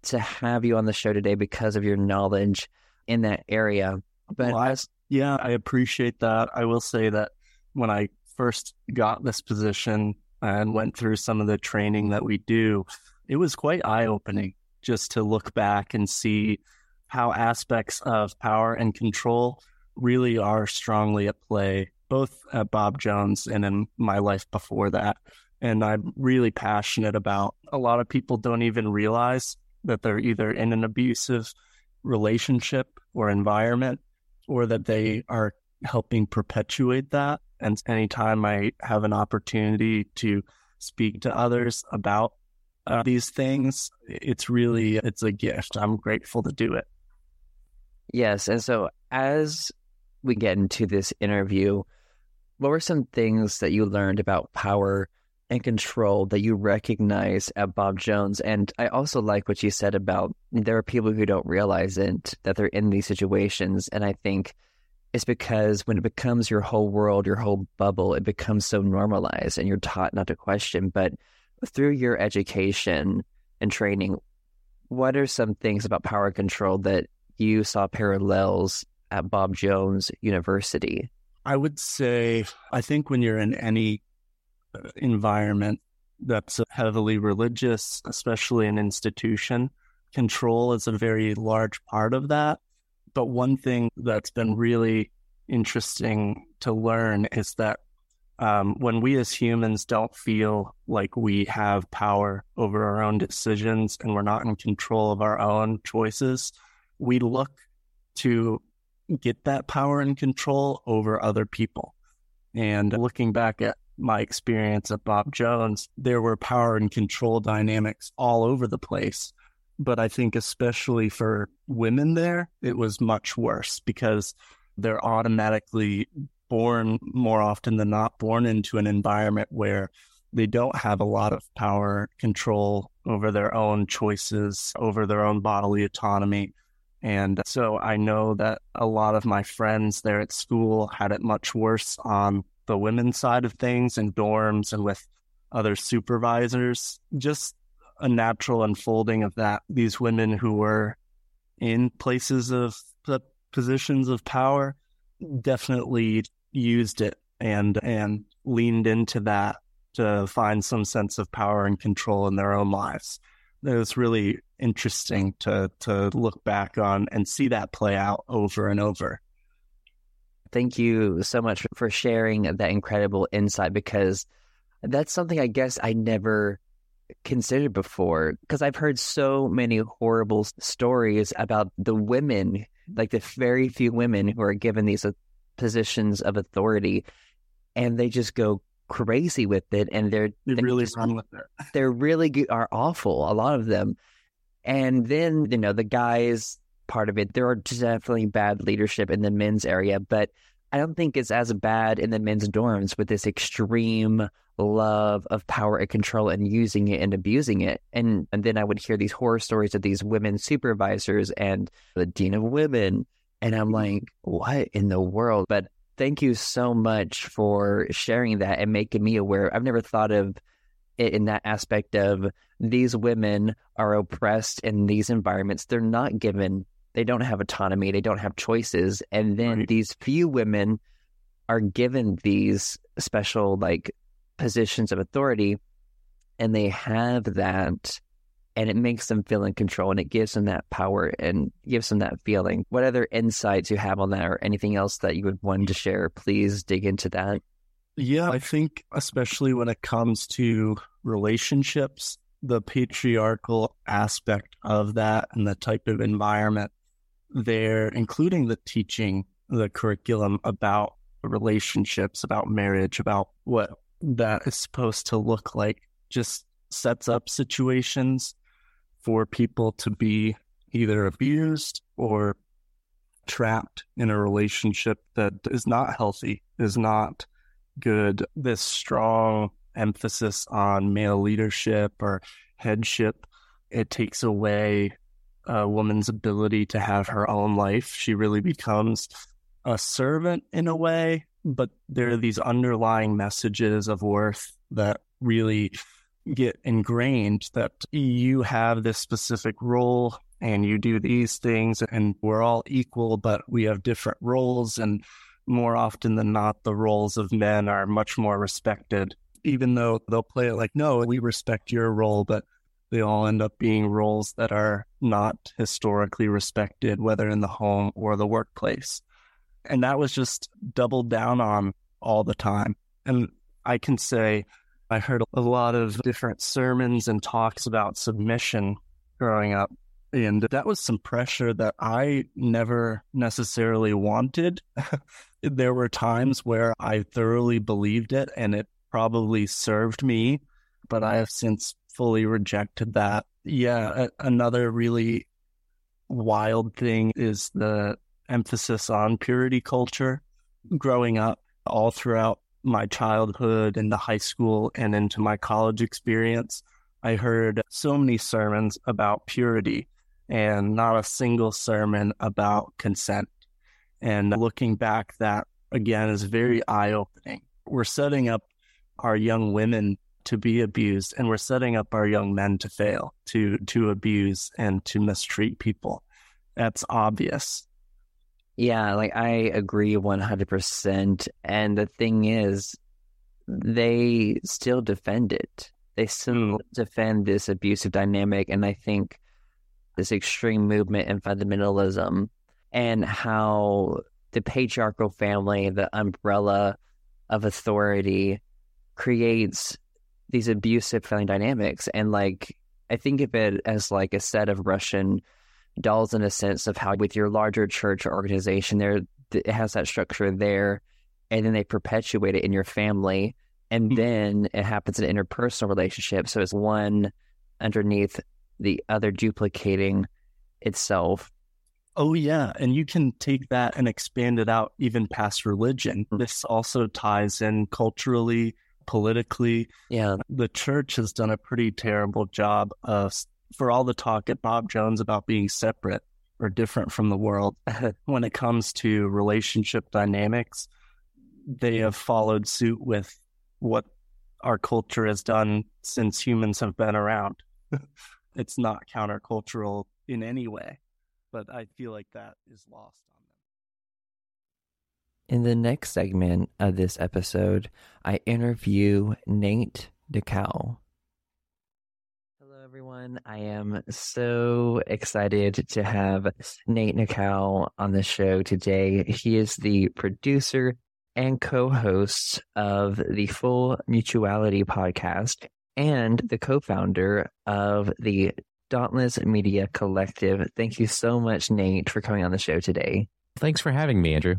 to have you on the show today because of your knowledge in that area. But well, I, yeah, I appreciate that. I will say that when I first got this position and went through some of the training that we do, it was quite eye opening just to look back and see how aspects of power and control really are strongly at play, both at Bob Jones and in my life before that. And I'm really passionate about a lot of people don't even realize that they're either in an abusive relationship or environment or that they are helping perpetuate that. And anytime I have an opportunity to speak to others about uh, these things, it's really it's a gift. I'm grateful to do it. Yes, and so as we get into this interview, what were some things that you learned about power and control that you recognize at Bob Jones? And I also like what you said about there are people who don't realize it that they're in these situations, and I think it's because when it becomes your whole world, your whole bubble, it becomes so normalized and you're taught not to question. But through your education and training, what are some things about power control that you saw parallels at Bob Jones University? I would say, I think when you're in any uh, environment that's heavily religious, especially an institution, control is a very large part of that. But one thing that's been really interesting to learn is that um, when we as humans don't feel like we have power over our own decisions and we're not in control of our own choices, we look to get that power and control over other people. And looking back at my experience at Bob Jones, there were power and control dynamics all over the place. But I think, especially for women there, it was much worse because they're automatically born more often than not born into an environment where they don't have a lot of power control over their own choices, over their own bodily autonomy. And so I know that a lot of my friends there at school had it much worse on the women's side of things in dorms and with other supervisors. Just a natural unfolding of that. These women who were in places of uh, positions of power definitely used it and and leaned into that to find some sense of power and control in their own lives. It was really interesting to to look back on and see that play out over and over. Thank you so much for sharing that incredible insight because that's something I guess I never considered before because I've heard so many horrible stories about the women, like the very few women who are given these uh, positions of authority and they just go crazy with it and they're they really run with it. They're really are awful, a lot of them. And then, you know, the guys part of it, there are definitely bad leadership in the men's area, but I don't think it's as bad in the men's dorms with this extreme love of power and control and using it and abusing it. And and then I would hear these horror stories of these women supervisors and the dean of women. And I'm mm-hmm. like, what in the world? But thank you so much for sharing that and making me aware. I've never thought of it in that aspect of these women are oppressed in these environments. They're not given, they don't have autonomy, they don't have choices. And then Right. these few women are given these special like positions of authority and they have that and it makes them feel in control and it gives them that power and gives them that feeling. What other insights you have on that or anything else that you would want to share, please dig into that. Yeah, I think especially when it comes to relationships, the patriarchal aspect of that and the type of environment there, including the teaching, the curriculum about relationships, about marriage, about what that is supposed to look like, just sets up situations for people to be either abused or trapped in a relationship that is not healthy, is not good. This strong emphasis on male leadership or headship, it takes away a woman's ability to have her own life. She really becomes a servant in a way, but there are these underlying messages of worth that really get ingrained that you have this specific role and you do these things and we're all equal, but we have different roles. And more often than not, the roles of men are much more respected, even though they'll play it like, no, we respect your role, but they all end up being roles that are not historically respected, whether in the home or the workplace. And that was just doubled down on all the time. And I can say I heard a lot of different sermons and talks about submission growing up. And that was some pressure that I never necessarily wanted. there were times where I thoroughly believed it and it probably served me, but I have since fully rejected that. Yeah, a- another really wild thing is the emphasis on purity culture. Growing up all throughout my childhood and the high school and into my college experience, I heard so many sermons about purity and not a single sermon about consent. And looking back, that again is very eye opening. We're setting up our young women to be abused and we're setting up our young men to fail, to, to abuse and to mistreat people. That's obvious. Yeah, like I agree 100%. And the thing is, they still defend it. They still Mm. defend this abusive dynamic. And I think this extreme movement and fundamentalism and how the patriarchal family, the umbrella of authority, creates these abusive family dynamics. And like, I think of it as like a set of Russian dolls in a sense of how with your larger church or organization there it has that structure there and then they perpetuate it in your family and Mhm. then it happens in interpersonal relationships so it's one underneath the other duplicating itself Oh, yeah. And you can take that and expand it out even past religion. This also ties in culturally, politically. yeah The church has done a pretty terrible job of, for all the talk at Bob Jones about being separate or different from the world, when it comes to relationship dynamics, they have followed suit with what our culture has done since humans have been around. it's not countercultural in any way, but I feel like that is lost. In the next segment of this episode i interview nate decal Hello, everyone. I am so excited to have Nate Nikal on the show today. He is the producer and co host of the Full Mutuality podcast and the co founder of the Dauntless Media Collective. Thank you so much, Nate, for coming on the show today. Thanks for having me, Andrew.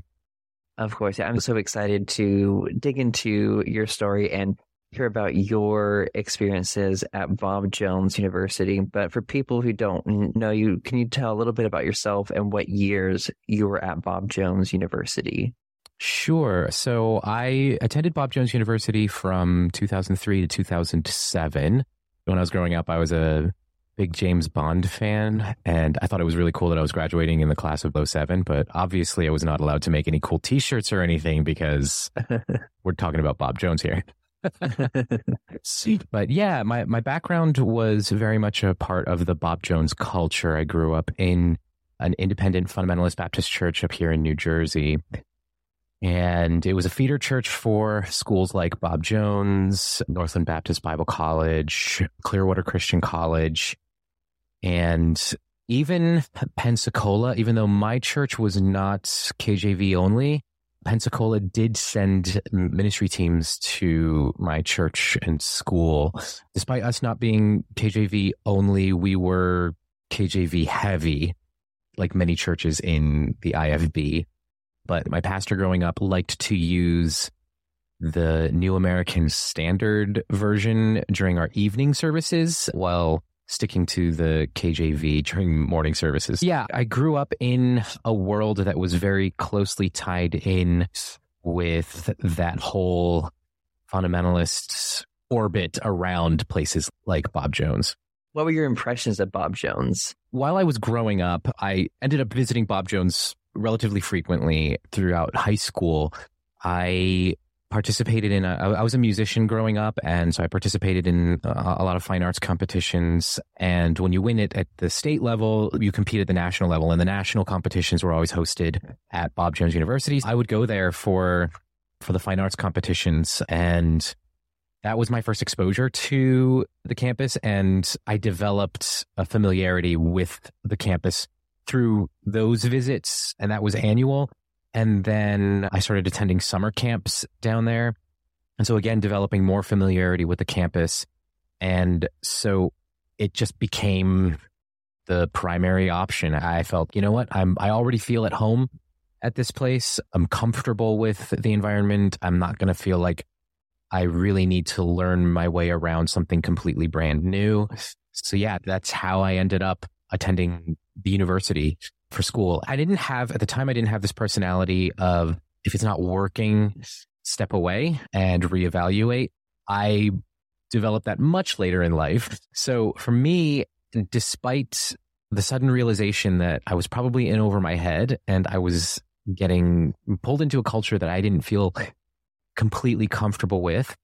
Of course, I'm so excited to dig into your story and hear about your experiences at Bob Jones University. But for people who don't know you, can you tell a little bit about yourself and what years you were at Bob Jones University? Sure. So I attended Bob Jones University from 2003 to 2007. When I was growing up, I was a big James Bond fan, and I thought it was really cool that I was graduating in the class of 07, but obviously I was not allowed to make any cool t shirts or anything because we're talking about Bob Jones here. but yeah, my, my background was very much a part of the Bob Jones culture. I grew up in an independent fundamentalist Baptist church up here in New Jersey. And it was a feeder church for schools like Bob Jones, Northland Baptist Bible College, Clearwater Christian College, and even Pensacola, even though my church was not KJV only, Pensacola did send ministry teams to my church and school. Despite us not being KJV only, we were KJV heavy, like many churches in the IFB. But my pastor growing up liked to use the New American Standard version during our evening services while sticking to the KJV during morning services. Yeah, I grew up in a world that was very closely tied in with that whole fundamentalist orbit around places like Bob Jones. What were your impressions of Bob Jones? While I was growing up, I ended up visiting Bob Jones relatively frequently throughout high school. I participated in a, I was a musician growing up and so I participated in a, a, lot of fine arts competitions. And when you win it at the state level you compete at the national level. And the national competitions were always hosted at Bob Jones University. I would go there for for the fine arts competitions. And that was my first exposure to the campus. And I developed a familiarity with the campus through those visits. And that was annual and then I started attending summer camps down there. And so again, developing more familiarity with the campus. And so it just became the primary option. I felt, you know what? I'm, I already feel at home at this place. I'm comfortable with the environment. I'm not going to feel like I really need to learn my way around something completely brand new. So yeah, that's how I ended up attending the university for school. I didn't have, at the time, I didn't have this personality of if it's not working, step away and reevaluate. I developed that much later in life. So for me, despite the sudden realization that I was probably in over my head and I was getting pulled into a culture that I didn't feel completely comfortable with,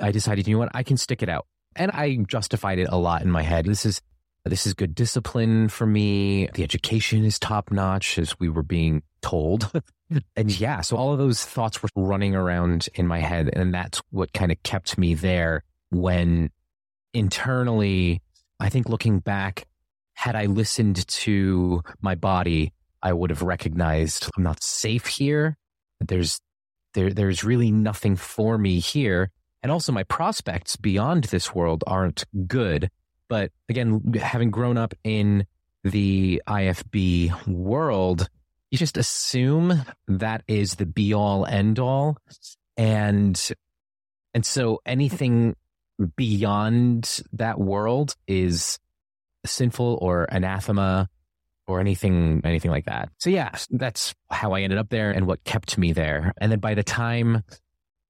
I decided, you know what, I can stick it out. And I justified it a lot in my head. This is this is good discipline for me. The education is top notch as we were being told. and yeah, so all of those thoughts were running around in my head. And that's what kind of kept me there when internally, I think looking back, had I listened to my body, I would have recognized I'm not safe here. There's, there, there's really nothing for me here. And also my prospects beyond this world aren't good. But again, having grown up in the IFB world, you just assume that is the be all end all. And, and so anything beyond that world is sinful or anathema or anything, anything like that. So yeah, that's how I ended up there and what kept me there. And then by the time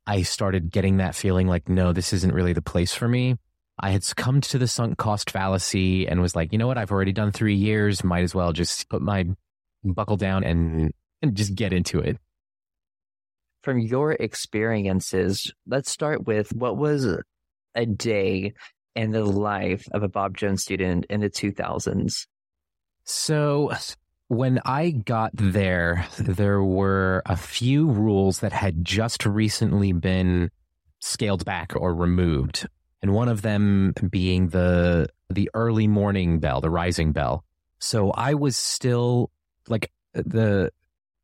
I started getting that feeling like, no, this isn't really the place for me. I had succumbed to the sunk cost fallacy and was like, you know what? I've already done three years. Might as well just put my buckle down and, and just get into it. From your experiences, let's start with what was a day in the life of a Bob Jones student in the 2000s? So when I got there, there were a few rules that had just recently been scaled back or removed and one of them being the the early morning bell, the rising bell. So I was still like uh, the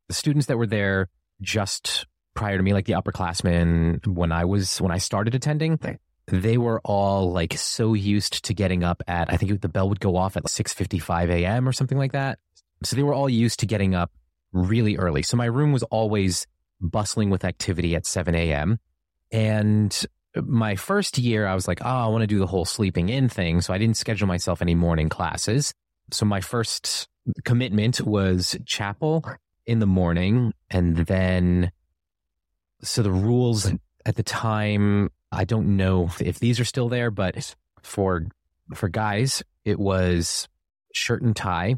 the students that were there just prior to me, like the upperclassmen, when I was when I started attending, they were all like so used to getting up at I think the bell would go off at six fifty five a.m. or something like that. So they were all used to getting up really early. So my room was always bustling with activity at seven a.m. And my first year, I was like, oh, I want to do the whole sleeping in thing. So I didn't schedule myself any morning classes. So my first commitment was chapel in the morning. And then so the rules at the time, I don't know if these are still there, but for for guys, it was shirt and tie,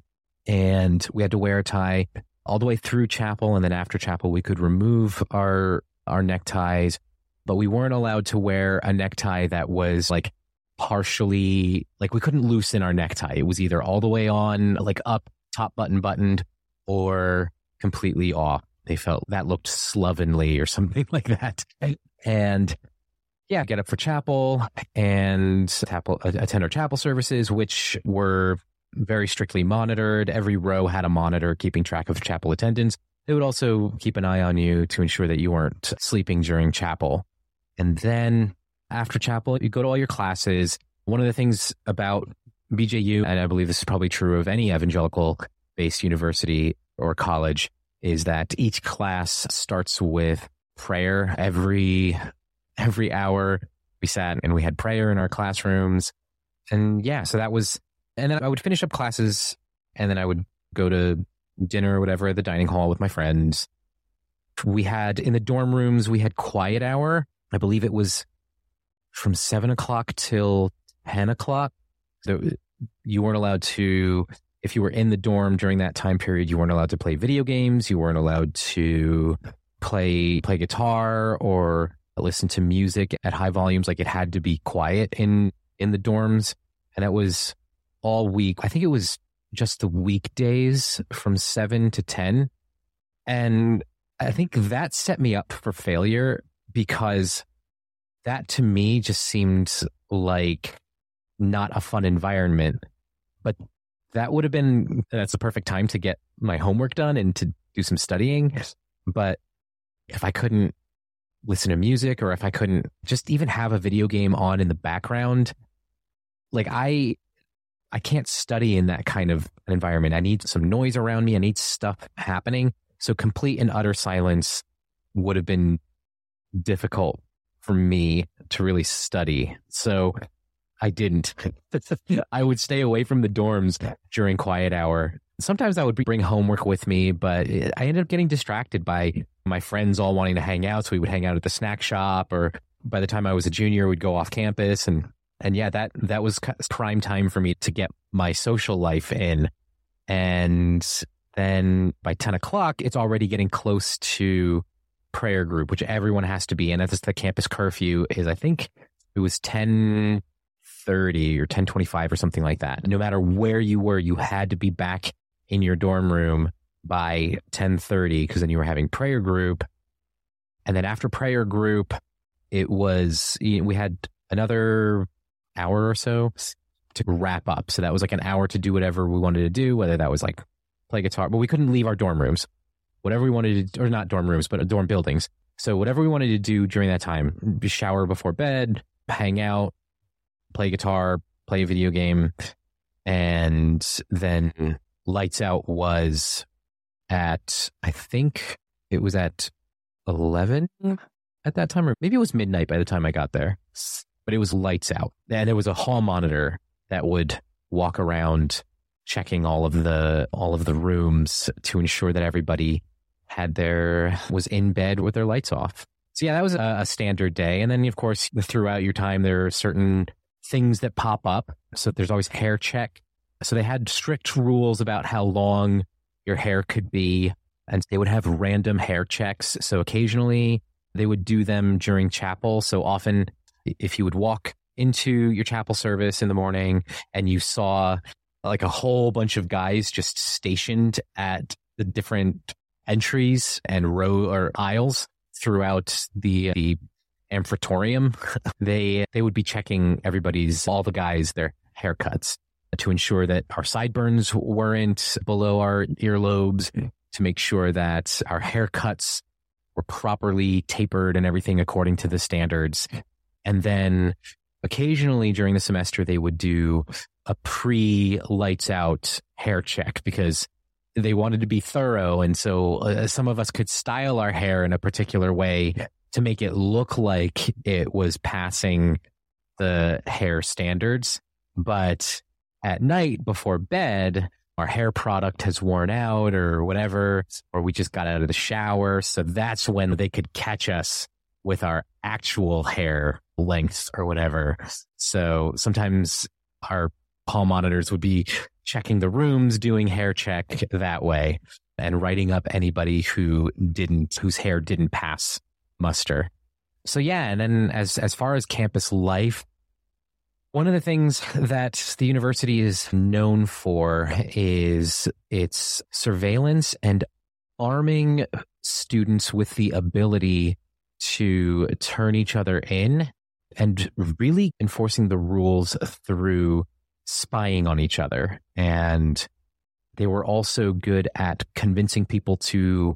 and we had to wear a tie all the way through chapel, and then after chapel, we could remove our our neckties, but we weren't allowed to wear a necktie that was like partially like we couldn't loosen our necktie. It was either all the way on, like up, top button buttoned, or completely off. They felt that looked slovenly or something like that. And yeah, get up for chapel and chapel, attend our chapel services, which were very strictly monitored. Every row had a monitor keeping track of chapel attendance. They would also keep an eye on you to ensure that you weren't sleeping during chapel. And then after chapel, you go to all your classes. One of the things about BJU, and I believe this is probably true of any evangelical based university or college, is that each class starts with prayer every every hour. We sat and we had prayer in our classrooms. And yeah, so that was and then I would finish up classes and then I would go to dinner or whatever at the dining hall with my friends. We had in the dorm rooms, we had quiet hour. I believe it was from seven o'clock till 10 o'clock. So you weren't allowed to, if you were in the dorm during that time period, you weren't allowed to play video games. You weren't allowed to play, play guitar or listen to music at high volumes. Like it had to be quiet in, in the dorms. And that was all week. I think it was just the weekdays from seven to 10. And I think that set me up for failure because that to me just seemed like not a fun environment. But that would have been, that's the perfect time to get my homework done and to do some studying. But if I couldn't listen to music or if I couldn't just even have a video game on in the background, like I, I can't study in that kind of environment. I need some noise around me. I need stuff happening. So complete and utter silence would have been difficult for me to really study. So I didn't. I would stay away from the dorms during quiet hour. Sometimes I would bring homework with me, but I ended up getting distracted by my friends all wanting to hang out. So we would hang out at the snack shop, or by the time I was a junior, we'd go off campus. And, and yeah, that, that was prime time for me to get my social life in. And then by 10 o'clock, it's already getting close to prayer group, which everyone has to be in. That's the campus curfew is, I think it was 10 30 or 10 25 or something like that. No matter where you were, you had to be back in your dorm room by 10 30 because then you were having prayer group. And then after prayer group, it was, we had another hour or so to wrap up. So that was like an hour to do whatever we wanted to do, whether that was like play guitar, but we couldn't leave our dorm rooms whatever we wanted to, or not dorm rooms, but dorm buildings. So whatever we wanted to do during that time, shower before bed, hang out, play guitar, play a video game, and then lights out was at I think it was at eleven mm. at that time, or maybe it was midnight by the time I got there. But it was lights out, and there was a hall monitor that would walk around checking all of the all of the rooms to ensure that everybody had their was in bed with their lights off. So yeah, that was a, a standard day. And then of course throughout your time there are certain things that pop up. So there's always hair check. So they had strict rules about how long your hair could be and they would have random hair checks. So occasionally they would do them during chapel. So often if you would walk into your chapel service in the morning and you saw like a whole bunch of guys just stationed at the different entries and row or aisles throughout the the amphitorium. they they would be checking everybody's all the guys their haircuts to ensure that our sideburns weren't below our earlobes, to make sure that our haircuts were properly tapered and everything according to the standards. And then occasionally during the semester, they would do a pre lights out hair check because they wanted to be thorough. And so uh, some of us could style our hair in a particular way to make it look like it was passing the hair standards. But at night before bed, our hair product has worn out or whatever, or we just got out of the shower. So that's when they could catch us with our actual hair length or whatever. So sometimes our hall monitors would be checking the rooms, doing hair check that way and writing up anybody who didn't, whose hair didn't pass muster. So yeah. And then as, as far as campus life, one of the things that the university is known for is its surveillance and arming students with the ability to turn each other in and really enforcing the rules through spying on each other. And they were also good at convincing people to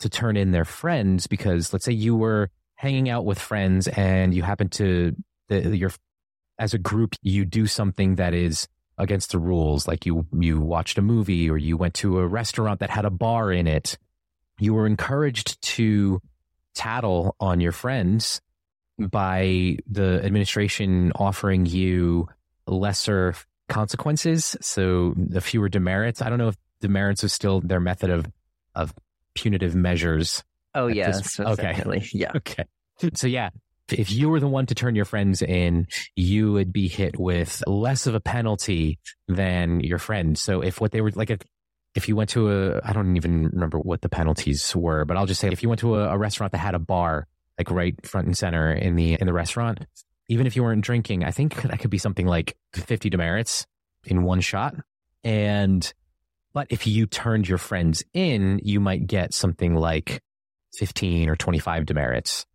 to turn in their friends because let's say you were hanging out with friends and you happen to the, your as a group you do something that is against the rules like you you watched a movie or you went to a restaurant that had a bar in it you were encouraged to tattle on your friends by the administration offering you lesser consequences. So the fewer demerits. I don't know if demerits is still their method of, of punitive measures. Oh, yes. okay. Definitely. Yeah. Okay. So yeah, if you were the one to turn your friends in, you would be hit with less of a penalty than your friend. So if what they were like, if, if you went to a, I don't even remember what the penalties were, but I'll just say if you went to a, a restaurant that had a bar, like right front and center in the, in the restaurant, even if you weren't drinking, I think that could be something like 50 demerits in one shot. And, but if you turned your friends in, you might get something like 15 or 25 demerits.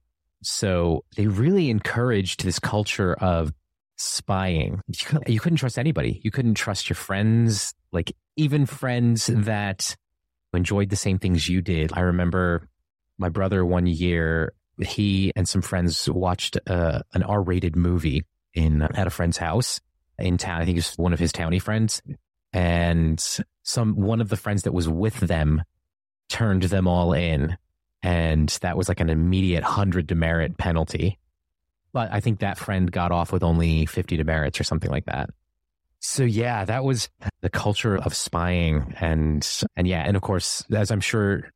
So they really encouraged this culture of spying. You couldn't trust anybody. You couldn't trust your friends, like even friends that enjoyed the same things you did. I remember my brother one year, he and some friends watched uh, an R-rated movie in at a friend's house in town. I think it was one of his towny friends, and some one of the friends that was with them turned them all in, and that was like an immediate hundred demerit penalty. But I think that friend got off with only 50 demerits or something like that. So yeah, that was the culture of spying and, and yeah. And of course, as I'm sure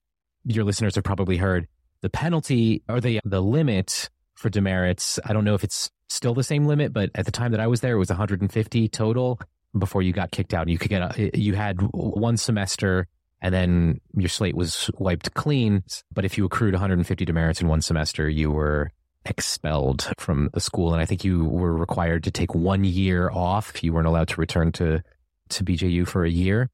your listeners have probably heard, the penalty or the, the limit for demerits, I don't know if it's still the same limit, but at the time that I was there, it was 150 total before you got kicked out. You could get, a, you had one semester and then your slate was wiped clean. But if you accrued 150 demerits in one semester, you were expelled from the school. And I think you were required to take one year off. You weren't allowed to return to, to BJU for a year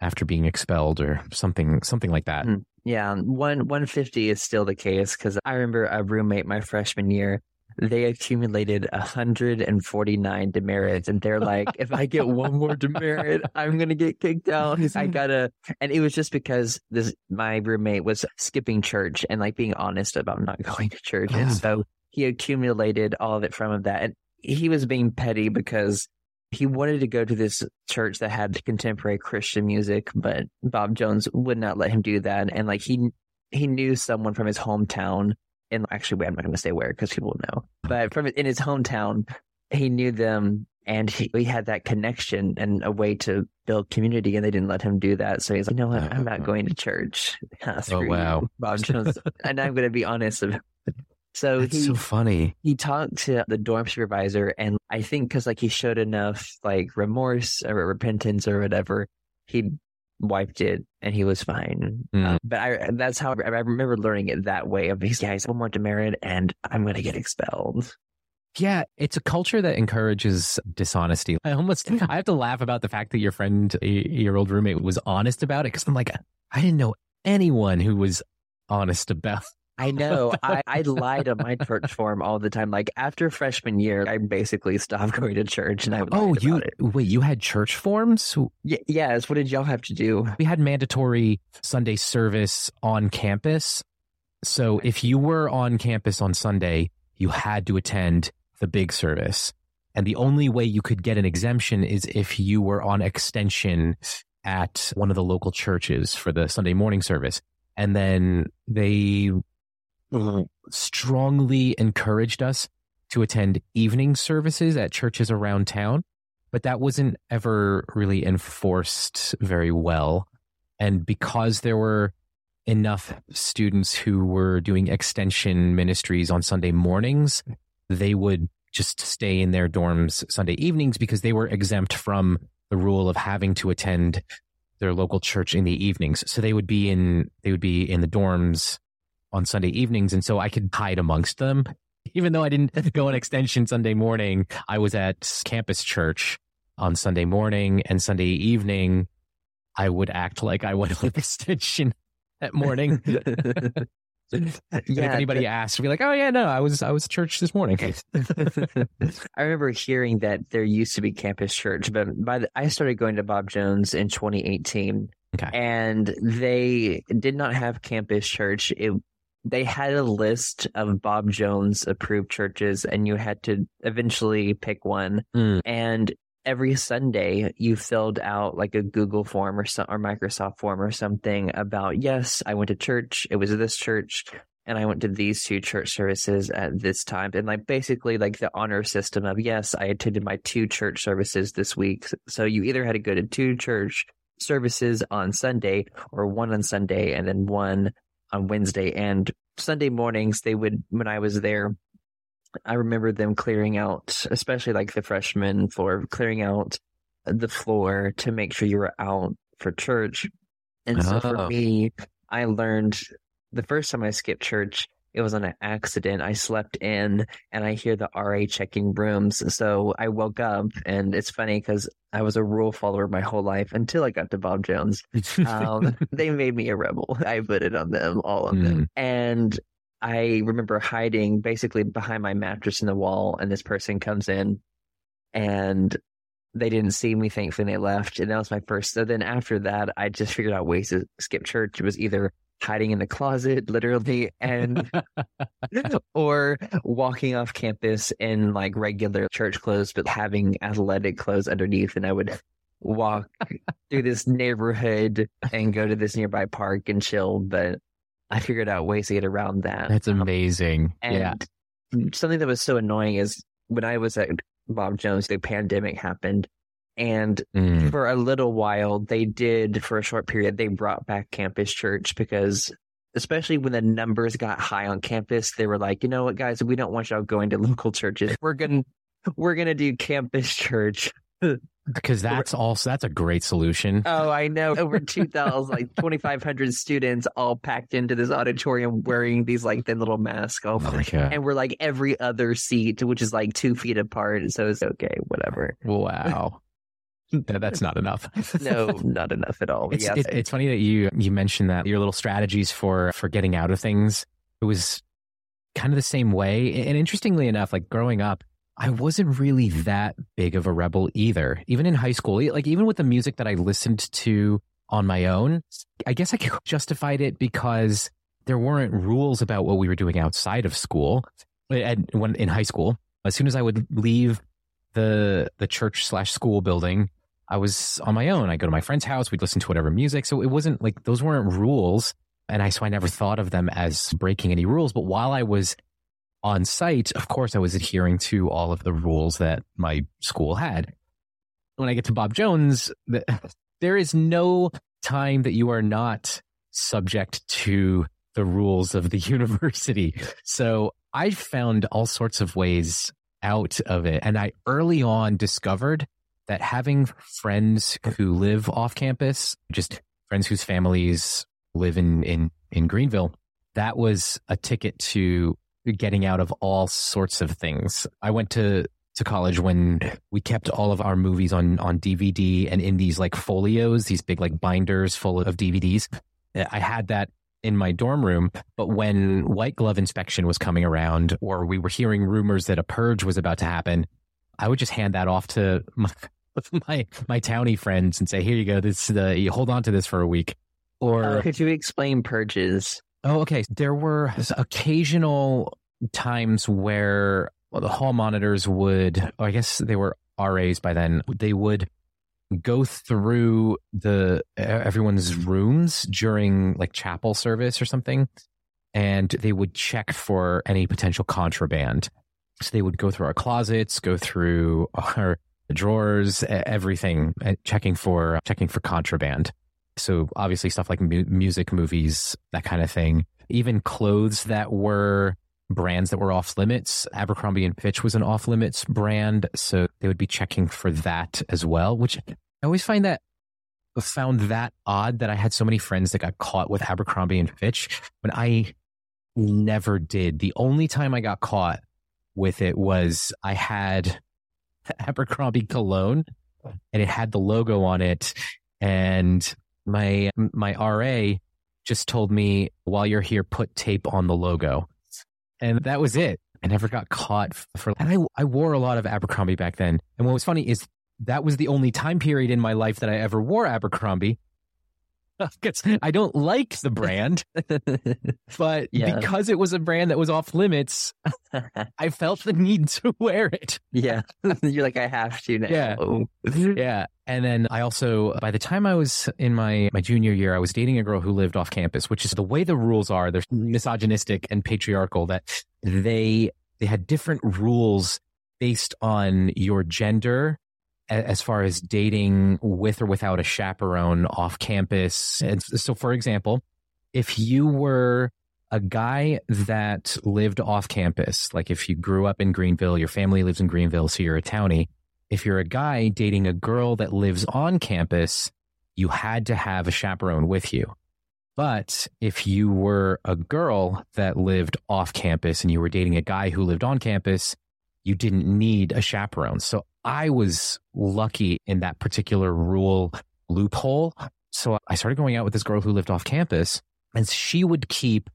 after being expelled or something, something like that. Mm, yeah. One, 150 is still the case because I remember a roommate my freshman year they accumulated 149 demerits and they're like if i get one more demerit i'm gonna get kicked out i gotta and it was just because this my roommate was skipping church and like being honest about not going to church and so he accumulated all of it from that and he was being petty because he wanted to go to this church that had contemporary christian music but bob jones would not let him do that. And like he he knew someone from his hometown and actually, wait, I'm not going to say where because people will know. But from in his hometown, he knew them and he, he, had that connection and a way to build community and they didn't let him do that. So he's like you know what? I'm not uh-huh. going to church. Oh wow. Bob jones. And i'm going to be honest so That's he, so funny he talked to the dorm supervisor and i think because like he showed enough like remorse or repentance or whatever he wiped it and he was fine. Mm. Um, but I that's how I remember learning it that way of these guys one more demerit and I'm going to get expelled. Yeah, it's a culture that encourages dishonesty. I almost I have to laugh about the fact that your friend, your old roommate, was honest about it because I'm like, I didn't know anyone who was honest about I know. I, I lied on my church form all the time. Like after freshman year, I basically stopped going to church and I Oh, you wait, you had church forms? Yeah, yes. What did y'all have to do? We had mandatory Sunday service on campus. So if you were on campus on Sunday, you had to attend the big service. And the only way you could get an exemption is if you were on extension at one of the local churches for the Sunday morning service. And then they strongly encouraged us to attend evening services at churches around town. but that wasn't ever really enforced very well. And because there were enough students who were doing extension ministries on Sunday mornings, they would just stay in their dorms Sunday evenings because they were exempt from the rule of having to attend their local church in the evenings. So they would be in they would be in the dorms on Sunday evenings and so I could hide amongst them. Even though I didn't go on extension Sunday morning, I was at campus church on Sunday morning and Sunday evening I would act like I went on extension that morning. if Yeah, anybody asked, I'd be like, "Oh yeah, no, I was I was at church this morning." I remember hearing that there used to be campus church, but by the, I started going to Bob Jones in 2018, Okay. and they did not have campus church. It they had a list of Bob Jones approved churches, and you had to eventually pick one. Mm. And every Sunday, you filled out like a Google form or some, or Microsoft form or something about yes, I went to church. It was this church and I went to these two church services at this time. And like basically like the honor system of yes, I attended my two church services this week. So you either had to go to two church services on Sunday or one on Sunday and then one on Wednesday. And Sunday mornings they would when I was there, I remember them clearing out, especially like the freshman floor, clearing out the floor to make sure you were out for church. And so for Oh. me, I learned the first time I skipped church, it was on an accident. I slept in and I hear the RA checking rooms. So I woke up and it's funny because I was a rule follower my whole life until I got to Bob Jones. Um, they made me a rebel. I put it on them, all of them. And I remember hiding basically behind my mattress in the wall, and this person comes in and they didn't see me. Thankfully, they left. And that was my first. So then after that, I just figured out ways to skip church. It was either hiding in the closet, literally, and or walking off campus in like regular church clothes, but having athletic clothes underneath. And I would walk through this neighborhood and go to this nearby park and chill. But I figured out ways to get around that. That's Um, amazing. yeah. something that was so annoying is when I was at Bob Jones, the pandemic happened. And Mm. for a little while, they did, for a short period, they brought back campus church because, especially when the numbers got high on campus, they were like, you know what, guys, we don't want y'all going to local churches. We're going to. We're gonna do campus church. Because that's also that's a great solution. Oh, I know. Over two thousand, like twenty five hundred students, all packed into this auditorium, wearing these like thin little masks. Oh my God. and we're like every other seat, which is like two feet apart. So it's okay, whatever. Wow. Yeah, that's not enough. No, not enough at all. It's, yeah, it- it's funny that you you mentioned that your little strategies for for getting out of things. It was kind of the same way. And interestingly enough, like growing up, I wasn't really that big of a rebel either. Even in high school, like even with the music that I listened to on my own, I guess I justified it because there weren't rules about what we were doing outside of school. And when in high school, as soon as I would leave the the church slash school building, I was on my own. I go to my friend's house. We'd listen to whatever music. So it wasn't like those weren't rules. And I, so I never thought of them as breaking any rules. But while I was on site, of course, I was adhering to all of the rules that my school had. When I get to Bob Jones, the, there is no time that you are not subject to the rules of the university. So I found all sorts of ways out of it. And I early on discovered that having friends who live off campus, just friends whose families live in, in, in Greenville, that was a ticket to getting out of all sorts of things. I went to, to college when we kept all of our movies on, on DVD and in these like folios, these big like binders full of DVDs. I had that in my dorm room. But when white glove inspection was coming around, or we were hearing rumors that a purge was about to happen, I would just hand that off to my my, my townie friends and say, "Here you go. This the you hold on to this for a week." Or Uh, could you explain purges? oh, okay. There were occasional times where well, the hall monitors would, I guess they were RAs by then. They would go through the everyone's rooms during like chapel service or something and they would check for any potential contraband so they would go through our closets go through our drawers, everything, uh, checking for checking for contraband. So obviously stuff like mu- music, movies, that kind of thing. Even clothes that were brands that were off limits. Abercrombie and Fitch was an off limits brand, so they would be checking for that as well. Which I always find that found that odd that I had so many friends that got caught with Abercrombie and Fitch when I never did. The only time I got caught with it was I had Abercrombie cologne and it had the logo on it and my my RA just told me while you're here put tape on the logo. And that was it. I never got caught for and I I wore a lot of Abercrombie back then. And what was funny is that was the only time period in my life that I ever wore Abercrombie. Because I don't like the brand, but Yeah. because it was a brand that was off limits, I felt the need to wear it. yeah. You're like, I have to now. Yeah. Yeah. And then I also, by the time I was in my, my junior year, I was dating a girl who lived off campus, which is the way the rules are. They're misogynistic and patriarchal that they, they had different rules based on your gender as far as dating with or without a chaperone off campus. And so, for example, if you were a guy that lived off campus, like if you grew up in Greenville, your family lives in Greenville, so you're a townie. If you're a guy dating a girl that lives on campus, you had to have a chaperone with you. But if you were a girl that lived off campus and you were dating a guy who lived on campus, you didn't need a chaperone. So I was lucky in that particular rule loophole. So I started going out with this girl who lived off campus and she would keep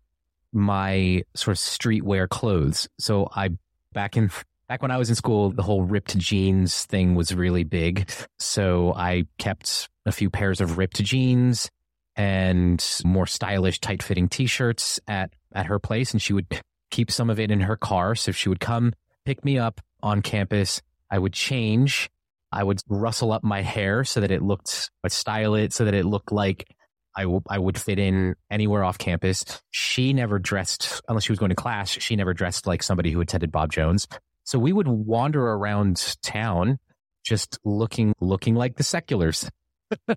my sort of streetwear clothes. So I back in back when I was in school, the whole ripped jeans thing was really big. So I kept a few pairs of ripped jeans and more stylish, tight fitting t-shirts at at her place and she would keep some of it in her car. So she would come pick me up on campus. I would change. I would rustle up my hair so that it looked, I'd style it so that it looked like I, w- I would fit in anywhere off campus. She never dressed, unless she was going to class, she never dressed like somebody who attended Bob Jones. So we would wander around town just looking, looking like the seculars.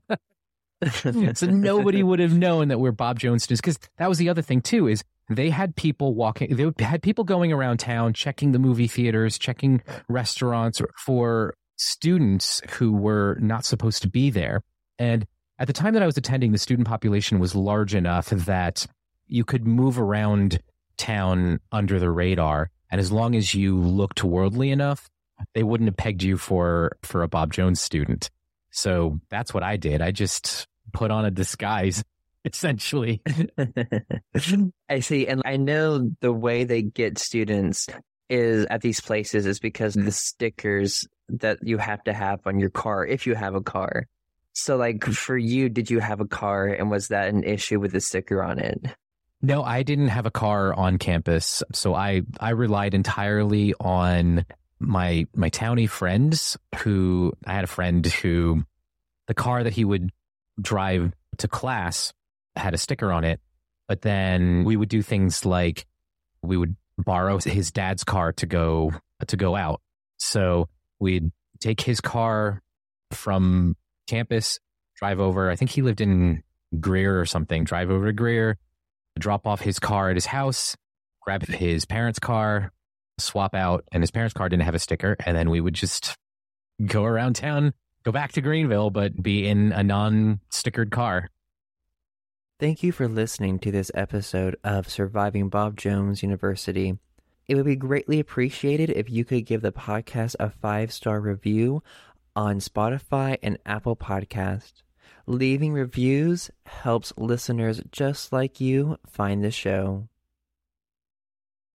so nobody would have known that we're Bob Jones students. Cause that was the other thing too, is they had people walking, they had people going around town, checking the movie theaters, checking restaurants for students who were not supposed to be there. And at the time that I was attending, the student population was large enough that you could move around town under the radar. And as long as you looked worldly enough, they wouldn't have pegged you for, for a Bob Jones student. So that's what I did. I just put on a disguise, essentially. I see. And I know the way they get students is at these places is because the stickers that you have to have on your car if you have a car. So, like hmm. for you, did you have a car and was that an issue with the sticker on it? No, I didn't have a car on campus, so I I relied entirely on my my townie friends. Who I had a friend who the car that he would drive to class had a sticker on it, but then we would do things like we would borrow his dad's car to go to go out. So we'd take his car from campus, drive over. I think he lived in Greer or something. Drive over to Greer, drop off his car at his house, grab his parents' car, swap out, and his parents' car didn't have a sticker. And then we would just go around town, go back to Greenville, but be in a non stickered car. Thank you for listening to this episode of Surviving Bob Jones University. It would be greatly appreciated if you could give the podcast a five star review on Spotify and Apple Podcast. Leaving reviews helps listeners just like you find the show.